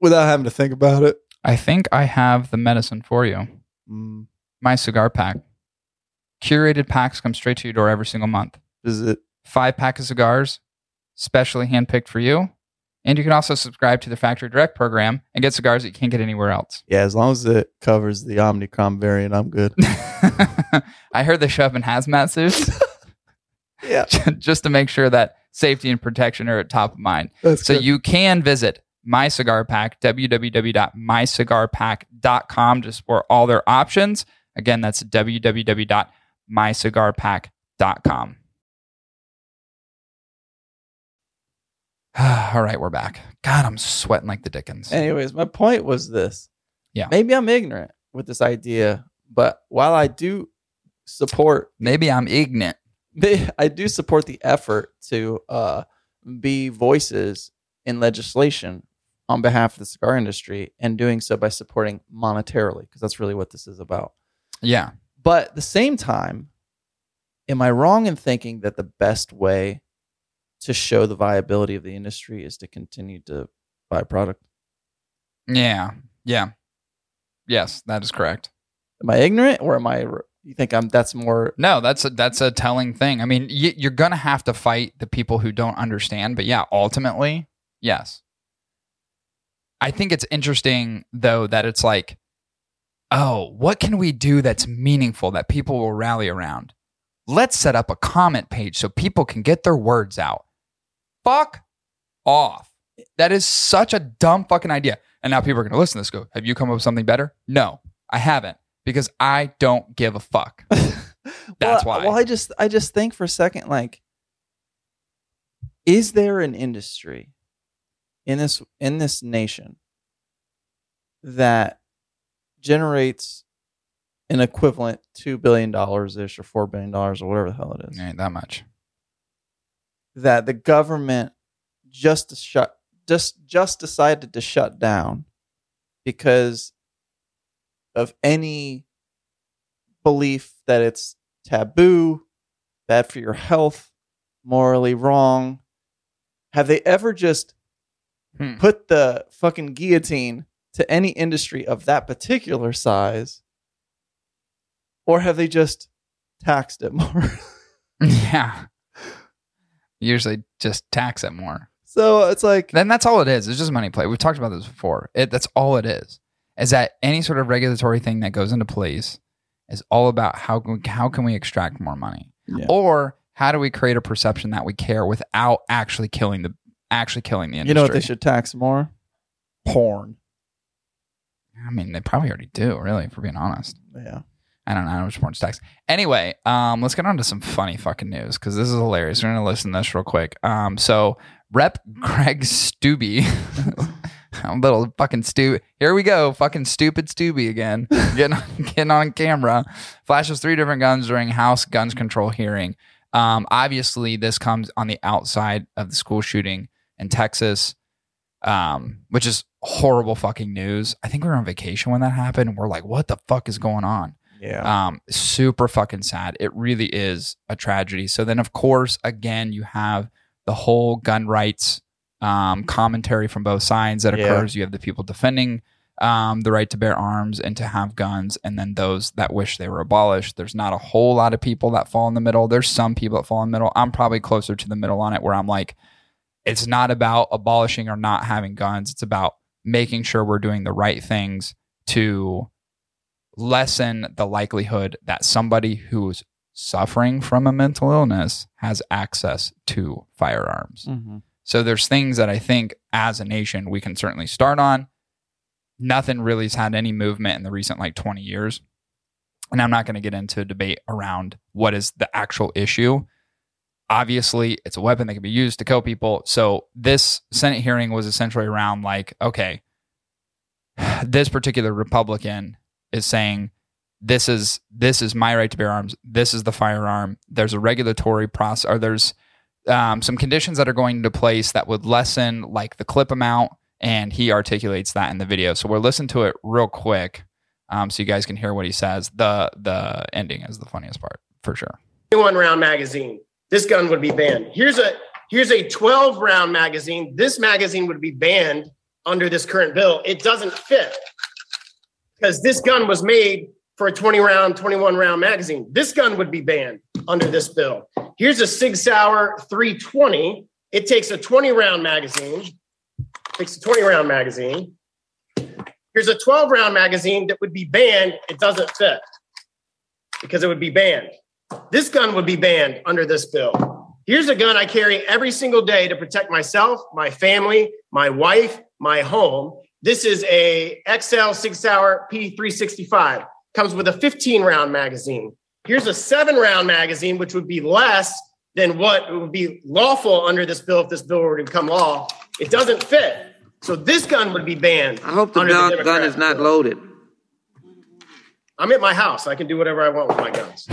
without having to think about it. I think I have the medicine for you. Mm, My cigar pack. Curated packs come straight to your door every single month. is it? Five pack of cigars, specially handpicked for you. And you can also subscribe to the Factory Direct program and get cigars that you can't get anywhere else. Yeah, as long as it covers the Omnicron variant, I'm good. <laughs> I heard they show up in hazmat suits <laughs> yeah, <laughs> just to make sure that safety and protection are at top of mind. that's So good. you can visit My Cigar Pack, www.mycigarpack.com to support all their options. Again, that's www.mycigarpack.com. <sighs> all right, we're back. God, I'm sweating like the Dickens. Anyways, my point was this. Yeah. Maybe I'm ignorant with this idea, but while I do support, Maybe I'm ignorant. I do support the effort to uh, be voices in legislation on behalf of the cigar industry and doing so by supporting monetarily, because that's really what this is about. Yeah. But at the same time, am I wrong in thinking that the best way to show the viability of the industry is to continue to buy product? Yeah. Yeah. Yes, that is correct. Am I ignorant or am I? You think I'm? That's more. No, that's a, that's a telling thing. I mean, y- you're gonna have to fight the people who don't understand, but yeah, ultimately, yes. I think it's interesting though that it's like, oh, what can we do that's meaningful that people will rally around? Let's set up a comment page so people can get their words out. Fuck off. That is such a dumb fucking idea. And now people are going to listen to this. Go, have you come up with something better? No, I haven't because I don't give a fuck. <laughs> That's well, why. Well, I just I just think for a second, like, is there an industry in this in this nation that generates an equivalent two billion dollars ish or four billion dollars or whatever the hell it is Ain't that much. That the government just shut just just decided to shut down because of any belief that it's taboo, bad for your health, morally wrong. Have they ever just Hmm. put the fucking guillotine to any industry of that particular size or have they just taxed it more? <laughs> <laughs> yeah. Usually just tax it more. so it's like, Then that's all it is. It's just money play. We've talked about this before. It, that's all it is. Is that any sort of regulatory thing that goes into place is all about how can- how can we extract more money, Yeah. or how do we create a perception that we care without actually killing the actually killing the industry. you know what they should tax more? Porn. I mean, they probably already do. Really, if we're being honest. Yeah. I don't know how much more tax. Anyway, um, let's get on to some funny fucking news because this is hilarious. We're gonna listen to this real quick. Um, so Rep Greg Steube, <laughs> a little fucking stu. Here we go, fucking stupid Steube again, <laughs> getting on, getting on camera, flashes three different guns during House Guns Control hearing. Um, obviously, this comes on the outside of the school shooting in Texas, um, which is horrible fucking news. I think we were on vacation when that happened. And we're like, what the fuck is going on? Yeah. Um, super fucking sad. It really is a tragedy. So then, of course, again, you have the whole gun rights um, commentary from both sides that Yeah. occurs. You have the people defending um, the right to bear arms and to have guns, and then those that wish they were abolished. There's not a whole lot of people that fall in the middle. There's some people that fall in the middle. I'm probably closer to the middle on it, where I'm like, it's not about abolishing or not having guns. It's about making sure we're doing the right things to lessen the likelihood that somebody who's suffering from a mental illness has access to firearms. Mhm. So there's things that I think as a nation we can certainly start on. Nothing really has had any movement in the recent like 20 years. And I'm not going to get into a debate around what is the actual issue. Obviously, it's a weapon that can be used to kill people. So this Senate hearing was essentially around like, okay, <sighs> this particular Republican is saying this is this is my right to bear arms. This is the firearm. There's a regulatory process, or there's um, some conditions that are going into place that would lessen like the clip amount, and he articulates that in the video. So we'll listen to it real quick, um, so you guys can hear what he says. the The ending is the funniest part for sure. One round magazine. This gun would be banned. Here's a here's a 12 round magazine. This magazine would be banned under this current bill. It doesn't fit because this gun was made for a 20 round, 21 round magazine. This gun would be banned under this bill. Here's a Sig Sauer 320. It takes a 20 round magazine. Takes a 20 round magazine. Here's a 12 round magazine that would be banned. It doesn't fit because it would be banned. This gun would be banned under this bill. Here's a gun I carry every single day to protect myself, my family, my wife, my home. This is a XL Sig Sauer P365. Comes with a 15 round magazine. Here's a seven round magazine, which would be less than what would be lawful under this bill if this bill were to become law. It doesn't fit. So this gun would be banned. I hope the under gun, gun is not loaded. I'm at my house. I can do whatever I want with my guns.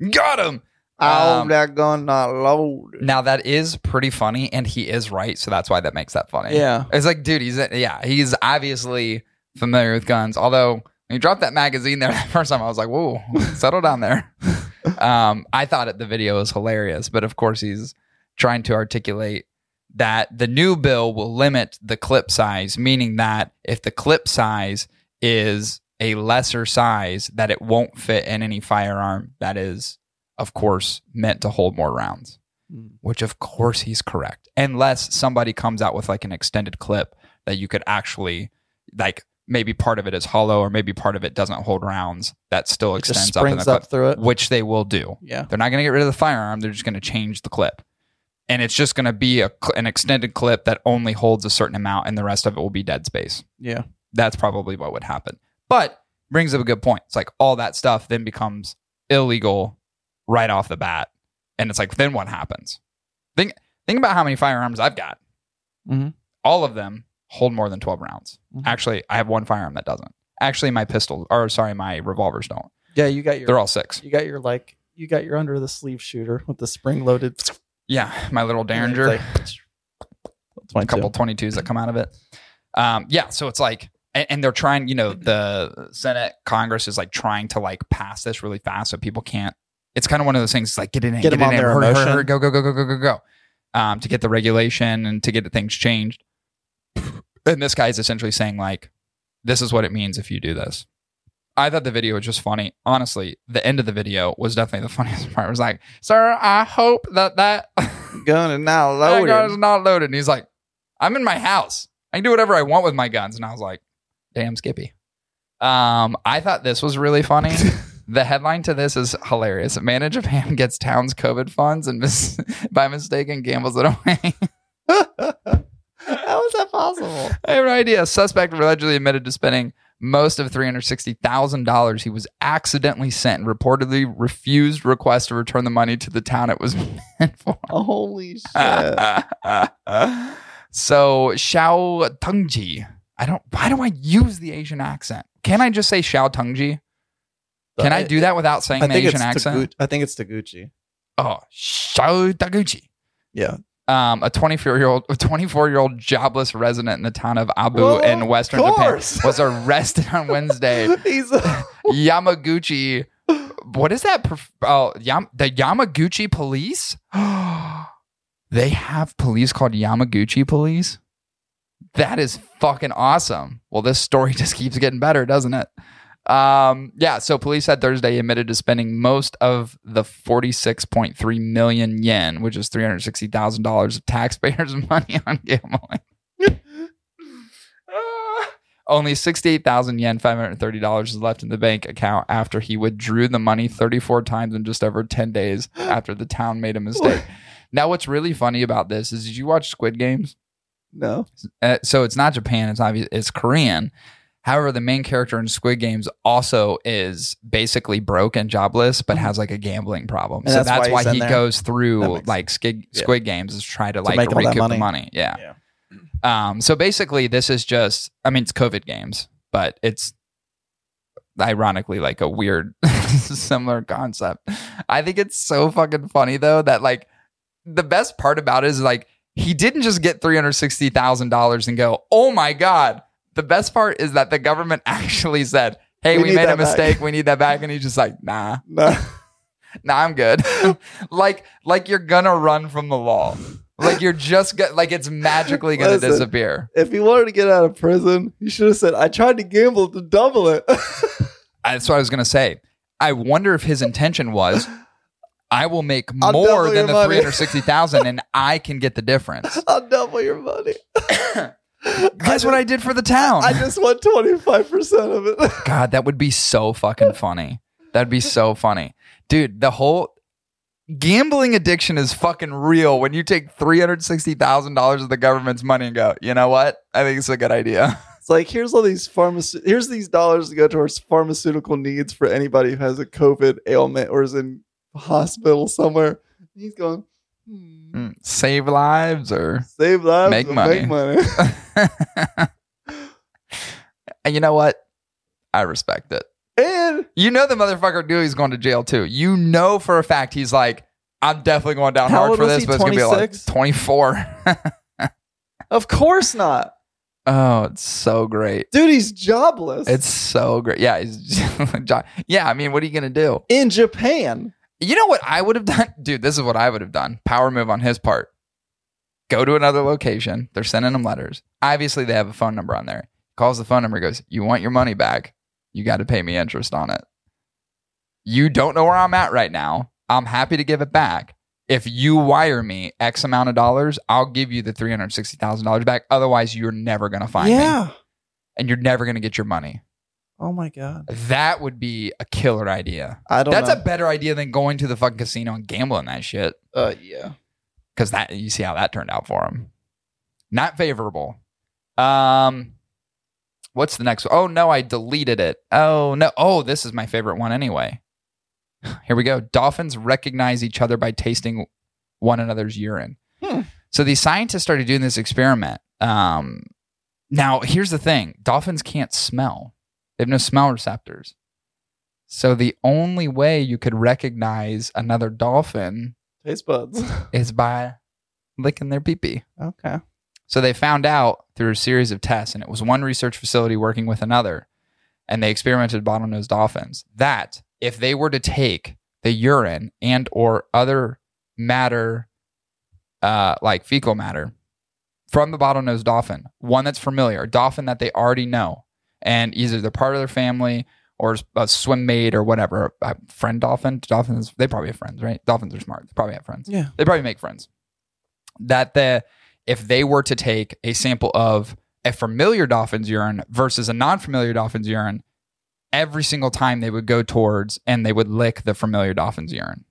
<laughs> Got him. Oh, Um, that gun not loaded. Now that is pretty funny, and he is right, so that's why that makes that funny. Yeah. it's like, dude, he's yeah, he's obviously familiar with guns. Although when you dropped that magazine there <laughs> the first time, I was like, whoa, settle down there. <laughs> um, I thought it, the video was hilarious, but of course he's trying to articulate that the new bill will limit the clip size, meaning that if the clip size is a lesser size, that it won't fit in any firearm that is, of course, meant to hold more rounds. Mm. Which, of course, he's correct, unless somebody comes out with like an extended clip that you could actually like. Maybe part of it is hollow, or maybe part of it doesn't hold rounds. That still It extends up in the clip, through it. which they will do. Yeah. They're not going to get rid of the firearm. They're just going to change the clip. And it's just going to be a, an extended clip that only holds a certain amount and the rest of it will be dead space. Yeah. That's probably what would happen. But brings up a good point. It's like all that stuff then becomes illegal right off the bat. And it's like, then what happens? Think, think about how many firearms I've got. Mhm. All of them hold more than 12 rounds. Mhm. Actually, I have one firearm that doesn't. Actually, my pistols, or sorry, my revolvers don't. Yeah, you got your They're all six. you got your like you got your under the sleeve shooter with the spring loaded Yeah, my little Derringer. Like, a couple 22s that come out of it. Um, yeah, so it's like, and they're trying, you know, the Senate, Congress is like trying to like pass this really fast so people can't. It's kind of one of those things. It's like get it in, Get get, it on in, their hurry, hurry, emotion. hurry, go, go, go, go, go, go, go, um, to get the regulation and to get things changed. And this guy is essentially saying like, this is what it means if you do this. I thought the video was just funny. Honestly, the end of the video was definitely the <laughs> funniest part. It was like, "Sir, I hope that that <laughs> Gun and now that gun is not loaded." And he's like, "I'm in my house. I can do whatever I want with my guns." And I was like, "Damn, Skippy." Um, I thought this was really funny. <laughs> the headline to this is hilarious. Man in Japan <laughs> gets town's COVID funds and mis- <laughs> by mistake and gambles it away. How is that possible? <laughs> I have no idea. Suspect allegedly admitted to spending most of $360,000 he was accidentally sent and reportedly refused request to return the money to the town it was meant for. Holy shit. so, Xiao Tengji. I don't, why do I use the Asian accent? Can I just say Xiao Tengji? Can I do that without saying I the Asian it's accent? Taguchi. I think it's Taguchi. Oh, Xiao Taguchi. Yeah. Um, a 24 year old, a 24 year old jobless resident in the town of Abu Well, in western Japan was arrested on Wednesday. <laughs> He's a, <laughs> Yamaguchi. What is that? Oh, Yam- the Yamaguchi police. <gasps> they have police called Yamaguchi police. That is fucking awesome. Well, this story <laughs> just keeps getting better, doesn't it? Um, yeah. So police said Thursday admitted to spending most of the 46.3 million yen, which is $360,000 of taxpayers' <laughs> money on gambling. <laughs> Only 68,000 yen, $530 is left in the bank account after he withdrew the money 34 times in just over 10 days after the town made a mistake. <laughs> now, what's really funny about this is did you watch Squid Games? no. Uh, so it's not Japan, it's obvious, it's Korean. However, the main character in Squid Games also is basically broke and jobless, but has like a gambling problem. And so that's that's why why, he there? goes through like Skid, Yeah. Squid Games is trying to, like make recoup money. the money. Yeah. Yeah. <clears throat> Um, so basically, this is just, I mean, it's COVID games, but it's ironically like a weird, <laughs> similar concept. I think it's so fucking funny though that like the best part about it is like he didn't just get three hundred sixty thousand dollars and go, oh my god. The best part is that the government <laughs> actually said, "Hey, We we, made a that back." mistake. We need that back," and he's just like, "Nah, <laughs> No. <laughs> nah, I'm good." like, like you're gonna run from the law. Like you're just go- like it's magically gonna Listen. disappear. If he wanted to get out of prison, he should have said, I tried to gamble to double it. That's what I was gonna say. I wonder if his intention was, I will make I'll more than the three hundred sixty thousand, and I can get the difference. I'll double your money. Guess what I did for the town? I just want 25% of it. <laughs> God, that would be so fucking funny. That'd be so funny. Dude, the whole gambling addiction is fucking real when you take $360,000 of the government's money and go, you know what? I think it's a good idea. <laughs> It's like here's all these pharmace- here's these dollars to go towards pharmaceutical needs for anybody who has a COVID ailment or is in hospital somewhere. He's going, hmm, Mm, Save lives or. save lives, Make money. make money. <laughs> and you know what? I respect it. and You know the motherfucker knew he's going to jail too. You know for a fact he's like, I'm definitely going down How hard for this, but it's gonna be like 24. <laughs> of course not, oh, it's so great. dude. He's jobless. It's so great. Yeah, he's <laughs> yeah. I mean, what are you gonna do? in Japan. You know what I would have done, <laughs> dude? This is what I would have done. Power move on his part. Go to another location. They're sending him letters. Obviously, they have a phone number on there. Calls the phone number. Goes, you want your money back? You got to pay me interest on it. You don't know where I'm at right now. I'm happy to give it back. If you wire me X amount of dollars, I'll give you the three hundred sixty thousand dollars back. Otherwise, you're never gonna find me, yeah. and you're never gonna get your money. Oh my god. That would be a killer idea. I don't. That's know. a better idea than going to the fucking casino and gambling that shit. Uh, yeah. Because that you see how that turned out for him. Not favorable. Um, what's the next one? Oh no, I deleted it. Oh no. Oh, this is my favorite one anyway. <sighs> Here we go. Dolphins recognize each other by tasting one another's urine. Hmm. So these scientists started doing this experiment. Um, now here's the thing: dolphins can't smell. They have no smell receptors. So the only way you could recognize another dolphin Taste buds. <laughs> is by licking their pee pee. okay. So they found out through a series of tests, and it was one research facility working with another, and they experimented bottlenose dolphins that if they were to take the urine and or other matter, uh, like fecal matter, from the bottlenose dolphin, one that's familiar, a dolphin that they already know, and either they're part of their family or a swim mate or whatever, a friend dolphin. Dolphins, they probably have friends, right? Dolphins are smart. They probably have friends. Yeah. They probably make friends. That the if they were to take a sample of a familiar dolphin's urine versus a non-familiar dolphin's urine, every single time they would go towards and they would lick the familiar dolphin's urine.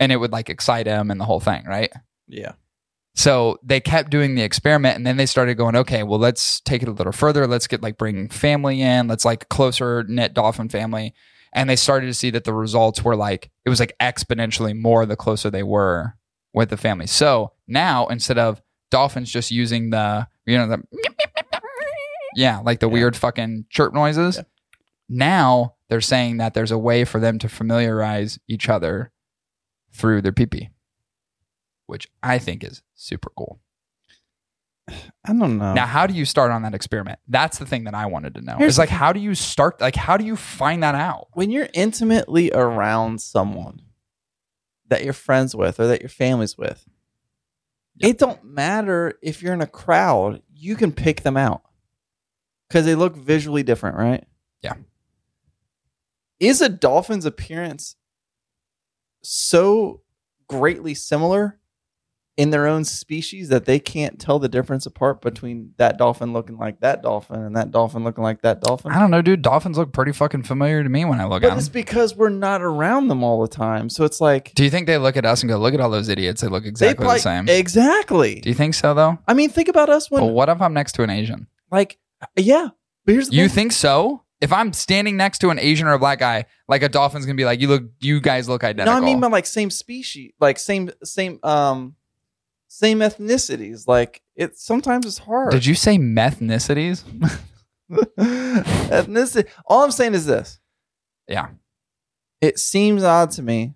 And it would like excite them and the whole thing, right? Yeah. So they kept doing the experiment and then they started going, okay, well, let's take it a little further. Let's get like bring family in. Let's like closer knit dolphin family. And they started to see that the results were like, it was like exponentially more the closer they were with the family. So now instead of dolphins just using the, you know, the, yeah, like the Yeah. weird fucking chirp noises, Yeah. now they're saying that there's a way for them to familiarize each other through their pee pee, which I think is super cool. <sighs> I don't know. Now, how do you start on that experiment? That's the thing that I wanted to know. Here's It's like, how do you start? Like, how do you find that out? when you're intimately around someone that you're friends with or that your family's with, it don't matter if you're in a crowd, you can pick them out because they look visually different, right? Yeah. Is a dolphin's appearance so greatly similar in their own species that they can't tell the difference apart between that dolphin looking like that dolphin and that dolphin looking like that dolphin? I don't know, dude. Dolphins look pretty fucking familiar to me when I look But at them. it's because we're not around them all the time. So it's like Do you think they look at us and go, "Look at all those idiots. They look they exactly the same." Exactly. do you think so, though? I mean, think about us when Well, what if I'm next to an Asian? like yeah. But here's the You thing. think so? If I'm standing next to an Asian or a black guy, like a dolphin's gonna be like, "You look, you guys look identical. no. I mean by like same species, like same same um same ethnicities. Like it sometimes it's hard. Did you say methnicities? <laughs> ethnicity? All I'm saying is this. Yeah. It seems odd to me,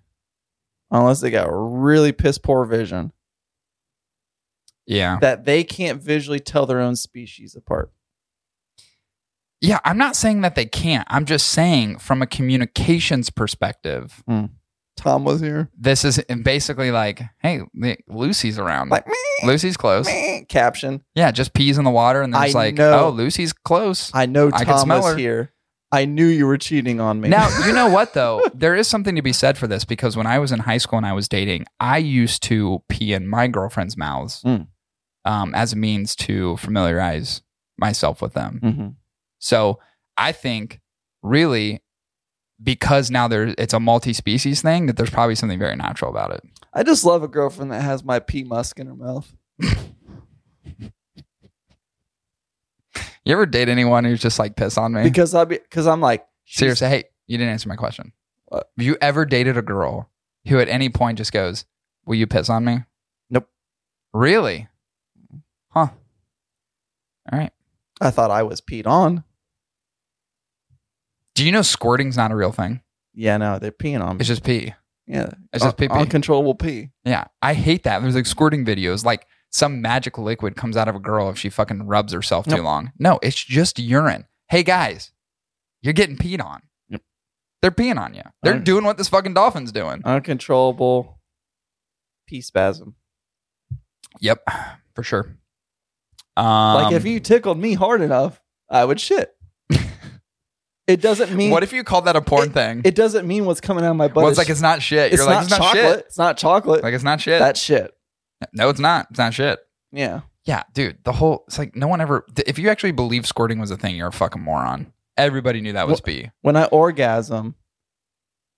unless they got really piss poor vision, Yeah. that they can't visually tell their own species apart. Yeah, I'm not saying that they can't. I'm just saying from a communications perspective, hmm. Tom was here. this is basically like, hey, Lucy's around. Like Lucy's close. caption. Yeah, just peas in the water, and then I it's like, know. oh, Lucy's close. I know I Tom smell was her. here. I knew you were cheating on me. Now, you know what though? <laughs> There is something to be said for this because when I was in high school and I was dating, I used to pee in my girlfriend's mouths Mm. um, as a means to familiarize myself with them. Mhm. So I think really because now there it's a multi-species thing that there's probably something very natural about it. I just love a girlfriend that has my pea musk in her mouth. You ever date anyone who's just like piss on me? Because I because I'm like Seriously, hey, you didn't answer my question. What? Have you ever dated a girl who at any point just goes, "Will you piss on me?" Nope. Really? Huh. All right. I thought I was peed on. Do you know squirting's not a real thing? Yeah, no, they're peeing on me. It's just pee. yeah, It's just pee pee. uncontrollable pee. Yeah, I hate that. There's like squirting videos, like some magic liquid comes out of a girl if she fucking rubs herself too Nope. long. No, it's just urine. Hey guys, you're getting peed on. Yep. They're peeing on you. They're Alright. doing what this fucking dolphin's doing. Uncontrollable pee spasm. Yep, for sure. Um, like if you tickled me hard enough, I would shit. It doesn't mean what if you called that a porn thing? it doesn't mean what's coming out of my butt. well, it's like it's not shit. it's You're not like it's not chocolate. shit. It's not chocolate. Like it's not shit. That's shit. no, it's not. It's not shit. Yeah. Yeah, dude. The whole it's like no one ever. If you actually believe squirting was a thing, you're a fucking moron. Everybody knew that was Well- pee. When I orgasm,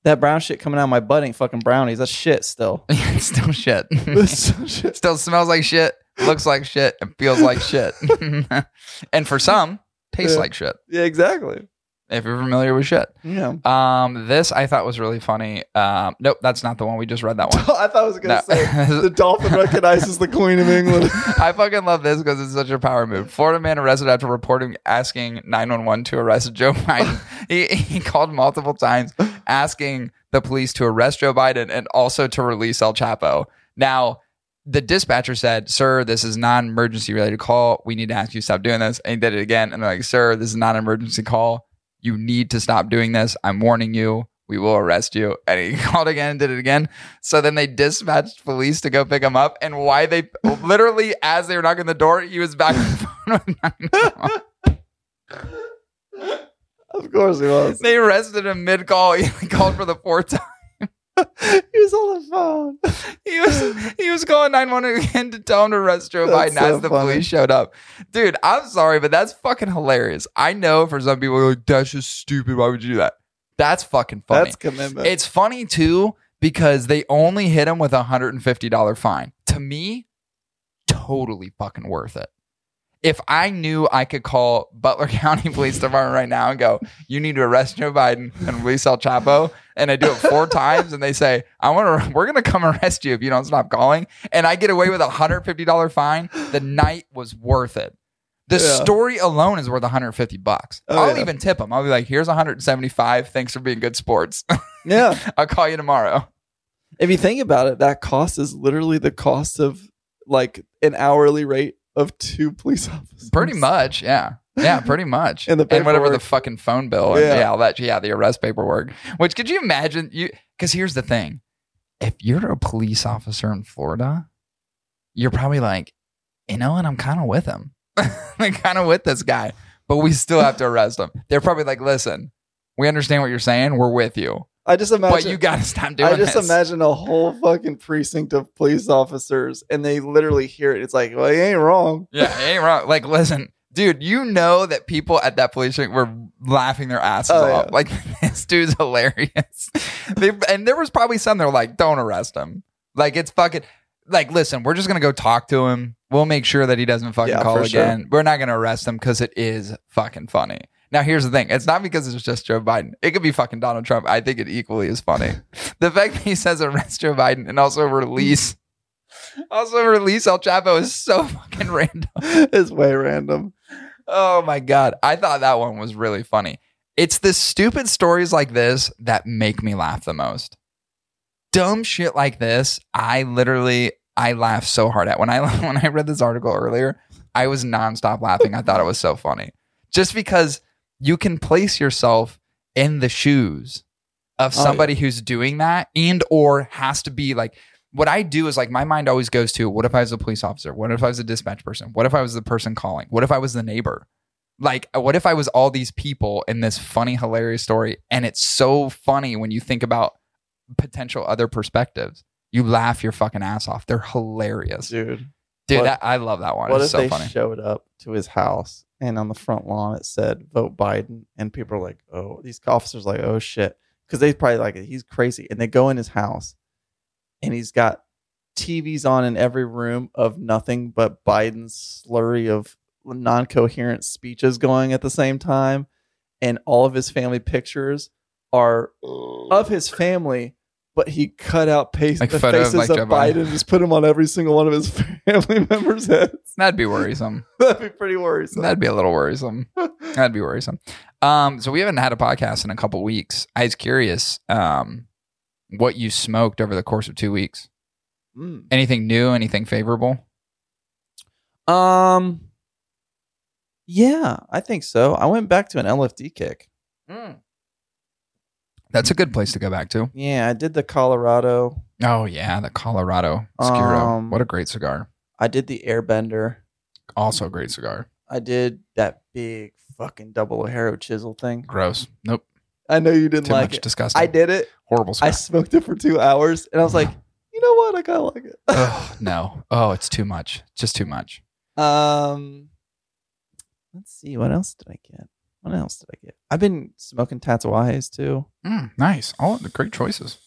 that brown shit coming out of my butt ain't fucking brownies. That's shit still. <laughs> it's still shit. It's shit. <laughs> still smells like shit, looks like shit, and feels like shit. <laughs> and for some, tastes Yeah. like shit. Yeah, exactly. If you're familiar with shit. Yeah. Um, this I thought was really funny. Um, nope, that's not the one. We just read that one. <laughs> I thought I was gonna No. say the <laughs> dolphin recognizes the Queen of England. <laughs> I fucking love this because it's such a power move. Florida man arrested after reporting asking 911 to arrest Joe Biden. he, he called multiple times asking the police to arrest Joe Biden and also to release El Chapo. Now, the dispatcher said, Sir, this is non emergency related call. We need to ask you to stop doing this. And he did it again. And they're like, Sir, this is not an emergency call. You need to stop doing this. I'm warning you. We will arrest you. And he <laughs> called again and did it again. So then they dispatched police to go pick him up. And why they <laughs> literally, as they were knocking the door, he was back <laughs> on the phone Of course he was. They arrested him mid call. He called for the fourth time. <laughs> he was on the phone. He was he was calling 911 again to tell him to Joe Biden so as the funny. police showed up. Dude, I'm sorry, but that's fucking hilarious. I know for some people, like, that's just stupid. Why would you do that? That's fucking funny. That's commitment. It's funny too because they only hit him with a hundred and fifty dollar fine. To me, totally fucking worth it. If I knew I could call Butler <laughs> County Police Department right now and go, "You need to arrest Joe Biden and release El Chapo," and I do it four <laughs> times, and they say, "I want to, we're gonna come arrest you if you don't stop calling," and I get away with a hundred fifty dollar fine, the night was worth it. The Yeah. story alone is worth 150 bucks. Oh, I'll yeah. even tip them. I'll be like, "Here's 175. Thanks for being good sports." <laughs> yeah. I'll call you tomorrow. If you think about it, that cost is literally the cost of like an hourly rate of two police officers. Pretty much, yeah. Yeah, pretty much. <laughs> And the and whatever the fucking phone bill and Yeah. yeah. all that yeah, the arrest paperwork. Which could you imagine you cuz here's the thing. If you're a police officer in Florida, you're probably like, "You know what? I'm kind of with him. I'm kind of with this guy, but we still have to arrest him." They're probably like, "Listen, we understand what you're saying. We're with you. I just imagine. but you got to stop doing I just this." imagine a whole fucking precinct of police officers, and they literally hear it. It's like, well, he ain't wrong. Yeah, it ain't wrong. Like, listen, dude, you know that people at that police station were laughing their asses Oh, off. yeah. Like, <laughs> this dude's hilarious. they, and there was probably some that were like, don't arrest him. Like, it's fucking, like, listen, we're just going to go talk to him. We'll make sure that he doesn't fucking Yeah, call for sure. again. We're not going to arrest him because it is fucking funny. Now, here's the thing. It's not because it's just Joe Biden. It could be fucking Donald Trump. I think it equally is funny. <laughs> the fact that he says arrest Joe Biden and also release, <laughs> also release El Chapo is so fucking random. <laughs> it's way random. Oh my god. I thought that one was really funny. It's the stupid stories like this that make me laugh the most. Dumb shit like this, I literally I laugh so hard at. When I when I read this article earlier, I was nonstop laughing. I thought it was so funny. Just because you can place yourself in the shoes of Oh, yeah. somebody who's doing that and or has to be like what I do is like my mind always goes to what if I was a police officer? What if I was a dispatch person? What if I was the person calling? What if I was the neighbor? Like, uh, what if I was all these people in this funny, hilarious story? And it's so funny when you think about potential other perspectives. You laugh your fucking ass off. They're hilarious. Dude, Dude, What- that, I love that one. what it's if so they funny. showed up to his house and on the front lawn it said vote Biden and people are like, oh, these officers are like, oh shit, because they probably like he's crazy, and they go in his house and he's got TVs on in every room of nothing but Biden's slurry of non-coherent speeches going at the same time, and all of his family pictures are of his family. But he cut out paste Like the photo of, faces like, of Biden. Biden and just put them on every single one of his <laughs> family members' heads. That'd be worrisome. <laughs> That'd be pretty worrisome. That'd be a little worrisome. <laughs> That'd be worrisome. Um, so we haven't had a podcast in a couple weeks. I was curious um, what you smoked over the course of two weeks. Mm. Anything new? Anything favorable? Um, yeah, I think so. I went back to an LFD kick. That's a good place to go back to. Yeah, I did the Colorado. Oh yeah, the Colorado Claro. Um, what a great cigar. I did the Airbender. Also a great cigar. I did that big fucking double Ligero chisel thing. Gross. Nope. I know you didn't Too like much. it. Disgusting. I did it. Horrible cigar. I smoked it for two hours, and I was like, <sighs> you know what? I kind of like it. Ugh, <laughs> no. Oh, it's too much. Just too much. Um, let's see. What else did I get? What else did I get? I've been smoking Tatuajes too. Mm, nice. All the great choices.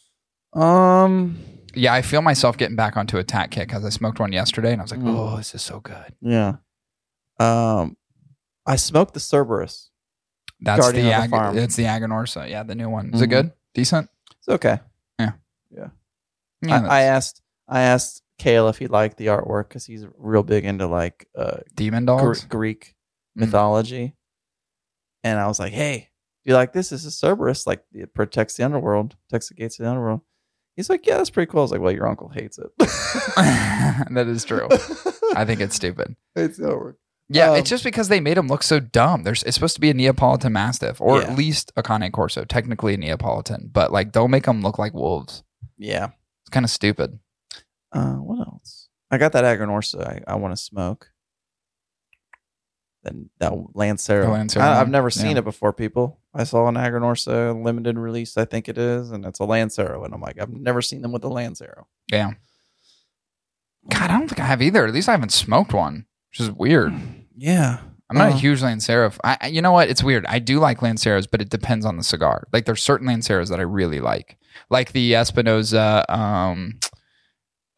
Um, Yeah, I feel myself getting back onto a tat kick because I smoked one yesterday and I was like, Mm. oh, this is so good. yeah. Um, I smoked the Cerberus. That's Guardian the of the Ag- Farm. it's the Aganorsa. Yeah, the new one. Is it Mhm. good? Decent? It's okay. Yeah, I, I that's asked I asked Kale if he liked the artwork because he's real big into like uh, demon Gr- dogs. Greek Mm. mythology, and I was like, "Hey, do you like this? This is a Cerberus. Like it protects the underworld, protects the gates of the underworld." He's like, "Yeah, that's pretty cool." I was like, "Well, your uncle hates it." <laughs> <laughs> that is true. I think it's stupid. <laughs> It's over. Yeah, Um, it's just because they made him look so dumb. There's it's supposed to be a Neapolitan Mastiff, or Yeah. at least a Cane Corso, technically a Neapolitan, but like don't make them look like wolves. Yeah. It's kind of stupid. Uh, what else? I got that Aganorsa. I, I want to smoke. Then that Lancero. The Lancero I, I've never seen Yeah. it before. People, I saw an Aganorsa limited release, I think it is, and it's a Lancero, and I'm like, I've never seen them with a Lancero. Yeah. God, I don't think I have either. At least I haven't smoked one, which is weird. <clears throat> Yeah, I'm not a Uh-huh. huge Lancero. f- I, I- you know what? It's weird. I do like Lanceros, but it depends on the cigar. Like there's certain Lanceros that I really like, like the Espinosa, um,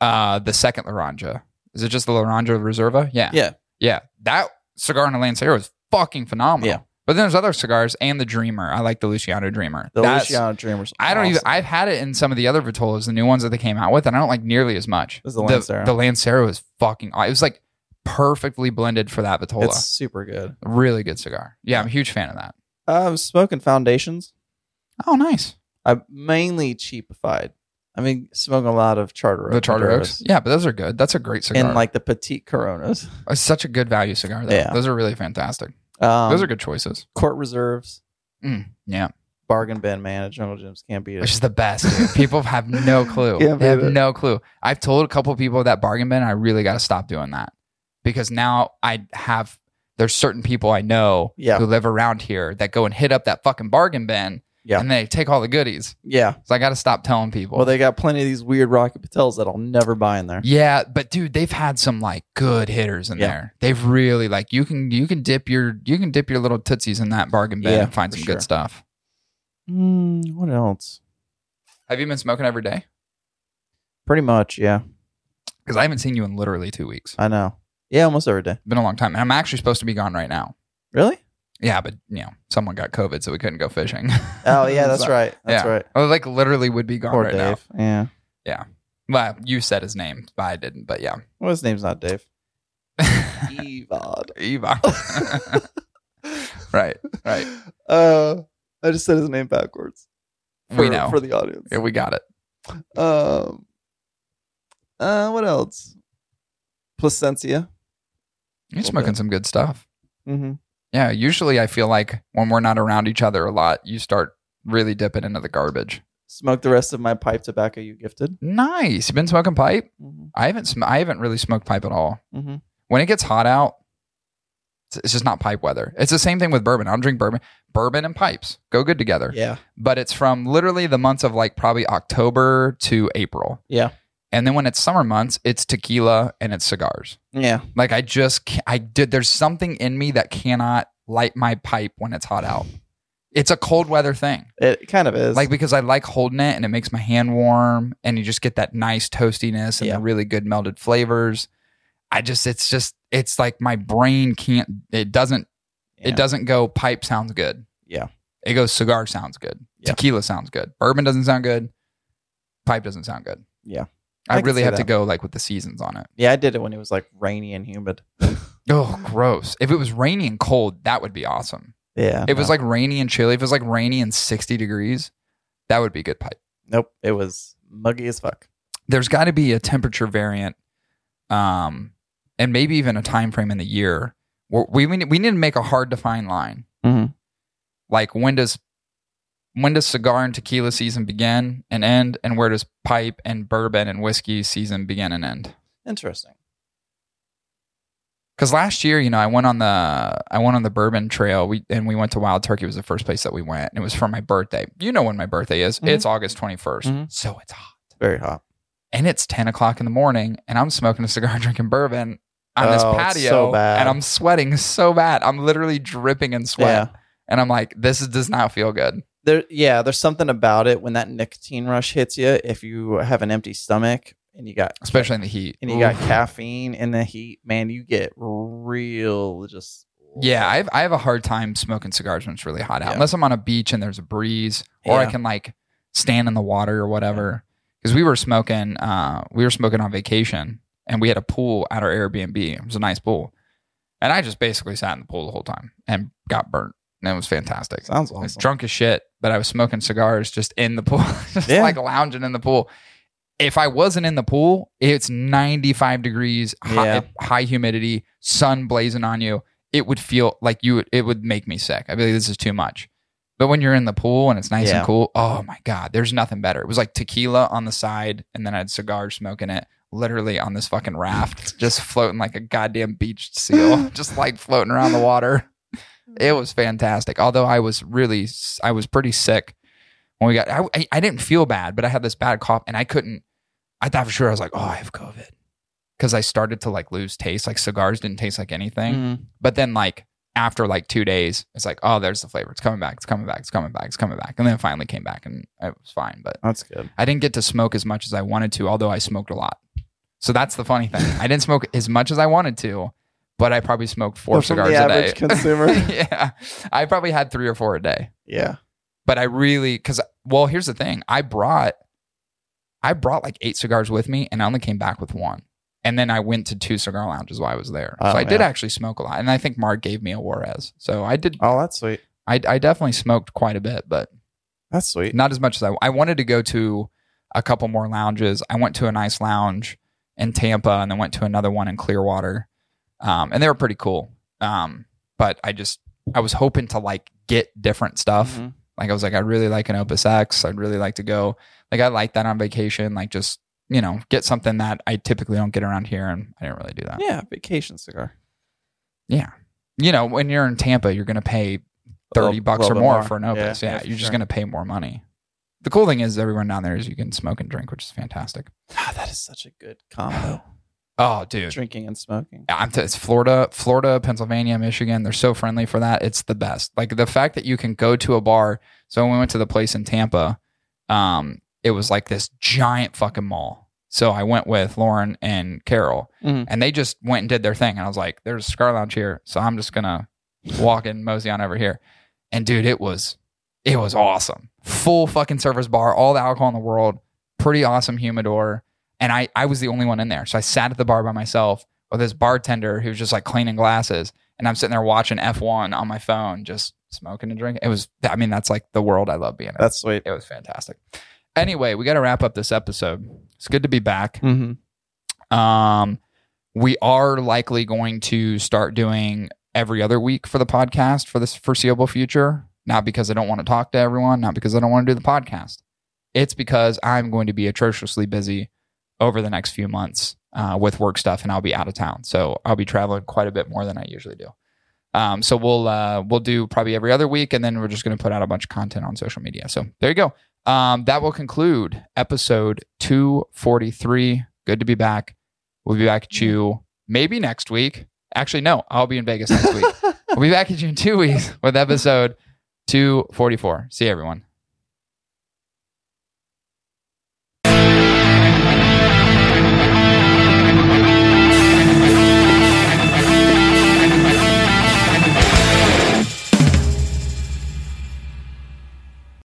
uh, the second Laranja. Is it just the Laranja Reserva? Yeah, yeah, yeah. That cigar in a Lancero is fucking phenomenal. Yeah. But then there's other cigars and the Dreamer. I like the Luciano Dreamer. the That's- Luciano Dreamer's. I don't even. I've had it in some of the other Vitolas, the new ones that they came out with, and I don't like nearly as much. This is the Lancero. The, Lancero is fucking. It was like perfectly blended for that Vitola. It's super good. really good cigar. Yeah, I'm a huge fan of that. Um, I'm smoking foundations. Oh, nice. I mainly cheapified. I mean, smoking a lot of Charter Oak The Charter. Oaks. Yeah, but those are good. That's a great cigar. and like the petite Coronas. it's such a good value cigar. Though. Yeah. those are really fantastic. Um, those are good choices. court reserves. Mm, yeah, Bargain bin man at Jungle Gyms can't beat it. which is the best. Dude. <laughs> People have no clue. They have it. no clue. I've told a couple people that bargain bin. I really got to stop doing that because now I have. There's certain people I know Yeah. who live around here that go and hit up that fucking bargain bin. Yeah. and they take all the goodies. Yeah. So I got to stop telling people. Well, they got plenty of these weird Rocky Patels that I'll never buy in there. Yeah, but dude, they've had some like good hitters in Yeah. there. They've really like you can you can dip your you can dip your little tootsies in that bargain bin Yeah, and find some sure. good stuff. Mm, what else? Have you been smoking every day? Pretty much, yeah. Because I haven't seen you in literally two weeks. I know. Yeah, almost every day. Been a long time, and I'm actually supposed to be gone right now. Really? Yeah, but you know, someone got COVID, so we couldn't go fishing. <laughs> Oh, yeah, that's So- right. That's yeah. right. I like literally would be gone Poor right Dave. Yeah. Yeah. Well, you said his name, but I didn't. But yeah, Well, his name's not Dave. <laughs> Evod. Eva. <laughs> right, right. Uh, I just said his name backwards. We know. for the audience. Yeah, we got it. Um. Uh, what else? Plasencia. You're smoking bit. some good stuff. Mm-hmm. Yeah, usually I feel like when we're not around each other a lot, you start really dipping into the garbage. Smoke the rest of my pipe tobacco you gifted. Nice. You been smoking pipe? Mm-hmm. I haven't. Sm- I haven't really smoked pipe at all. Mm-hmm. When it gets hot out, it's, it's just not pipe weather. It's the same thing with bourbon. I'll drink bourbon. Bourbon and pipes go good together. Yeah. But it's from literally the months of like probably October to April, Yeah. And then when it's summer months, it's tequila and it's cigars. Yeah. Like I just can't, I did. There's something in me that cannot light my pipe when it's hot out. It's a cold weather thing. It kind of is. Like because I like holding it and it makes my hand warm and you just get that nice toastiness and Yeah. the really good melted flavors. I just it's just it's like my brain can't it doesn't Yeah. it doesn't go pipe sounds good. Yeah. It goes cigar sounds good. Yeah. Tequila sounds good. Bourbon doesn't sound good. Pipe doesn't sound good. Yeah. I, I really have to go like with the seasons on it. Yeah, I did it when it was like rainy and humid. <laughs> Oh, gross. If it was rainy and cold, that would be awesome. Yeah. If it was like rainy and chilly, if it was like rainy and 60 degrees, that would be good pipe. nope, it was muggy as fuck. There's got to be a temperature variant, um, and maybe even a time frame in the year. We we need, we need to make a hard to find line. Mhm. Like when does when does cigar and tequila season begin and end, and where does pipe and bourbon and whiskey season begin and end? Interesting. Because last year, you know, I went on the I went on the bourbon trail. We and we went to Wild Turkey. Was the first place that we went, and it was for my birthday. You know when my birthday is? Mhm. It's August twenty Mhm. so it's hot, Very hot. and it's ten o'clock in the morning, and I'm smoking a cigar, <laughs> drinking bourbon on this Oh, it's patio, so and I'm sweating so bad. I'm literally dripping in sweat, Yeah. and I'm like, this is, does not feel good. There yeah, there's something about it when that nicotine rush hits you if you have an empty stomach and you got Especially in the heat. and you got caffeine in the heat, man, you get real just Yeah, I've, I have a hard time smoking cigars when it's really hot out, Yeah. unless I'm on a beach and there's a breeze, or I can like stand in the water or whatever. Because we were smoking, uh, we were smoking on vacation, and we had a pool at our Airbnb. It was a nice pool, and I just basically sat in the pool the whole time and got burnt, and it was fantastic. sounds I was awesome. drunk as shit, but I was smoking cigars just in the pool, <laughs> just Yeah. like lounging in the pool. If I wasn't in the pool, it's 95 degrees, high, Yeah. high humidity, sun blazing on you. It would feel like you. Would, it would make me sick. I'd be like, this is too much. But when you're in the pool and it's nice Yeah. and cool, oh my god, there's nothing better. It was like tequila on the side, and then I had cigars smoking it, literally on this fucking raft, just floating like a goddamn beached seal, <laughs> just like floating around the water. It was fantastic. Although I was really, I was pretty sick when we got. I, I, didn't feel bad, but I had this bad cough, and I couldn't. I thought for sure I was like, oh, I have COVID, because I started to like lose taste. Like cigars didn't taste like anything. Mhm. But then like after like two days, it's like, oh, there's the flavor. It's coming back. It's coming back. It's coming back. It's coming back. And then it finally came back, and it was fine. But That's good. I didn't get to smoke as much as I wanted to, although I smoked a lot. So that's the funny thing. I didn't smoke as much as I wanted to, but I probably smoked four from cigars the a day. average <laughs> consumer. <laughs> yeah. I probably had three or four a day. Yeah. But I really because well, here's the thing. I brought I brought like eight cigars with me and I only came back with one. And then I went to two cigar lounges while I was there. Oh, so I did actually smoke a lot. And I think Mark gave me a Juarez. So I did Oh, that's sweet. I, I definitely smoked quite a bit, but That's sweet. not as much as I I wanted to go to a couple more lounges. I went to a nice lounge in Tampa and then went to another one in Clearwater. Um, and they were pretty cool. Um, but I just I was hoping to like get different stuff. Mhm. Like I was like, I really like an Opus X. I'd really like to go. Like I like that on vacation. Like just you know get something that I typically don't get around here, and I didn't really do that. Yeah, vacation cigar. Yeah, you know when you're in Tampa, you're gonna pay thirty little- bucks or little bit more, more. for an Opus. Yeah, Yeah, yeah, you're just sure. gonna pay more money. The cool thing is everyone down there is you can smoke and drink, which is fantastic. Ah, that is such a good combo. Oh, dude. Drinking and smoking. I'm t- it's Florida, Florida, Pennsylvania, Michigan. They're so friendly for that. It's the best. Like the fact that you can go to a bar. So when we went to the place in Tampa, um, it was like this giant fucking mall. So I went with Lauren and Carol, Mhm. and they just went and did their thing. And I was like, "There's a cigar lounge here, so I'm just gonna walk and mosey on over here." And dude, it was it was awesome. Full fucking service bar, all the alcohol in the world, pretty awesome humidor. And I I was the only one in there. So I sat at the bar by myself with this bartender who was just like cleaning glasses. And I'm sitting there watching F1 on my phone, just smoking and drinking. It was I mean, that's like the world I love being in. That's sweet. It was fantastic. Anyway, we got to wrap up this episode. It's good to be back. Mm-hmm. Um, we are likely going to start doing every other week for the podcast for this foreseeable future. Not because I don't want to talk to everyone, not because I don't want to do the podcast. It's because I'm going to be atrociously busy over the next few months uh, with work stuff, and I'll be out of town, so I'll be traveling quite a bit more than I usually do. Um, so we'll uh, we'll do probably every other week, and then we're just going to put out a bunch of content on social media. So there you go. Um, that will conclude episode 243. Good to be back. We'll be back at you maybe next week. Actually, no, I'll be in Vegas next week. <laughs> we'll be back at you in two weeks with episode 244. See everyone.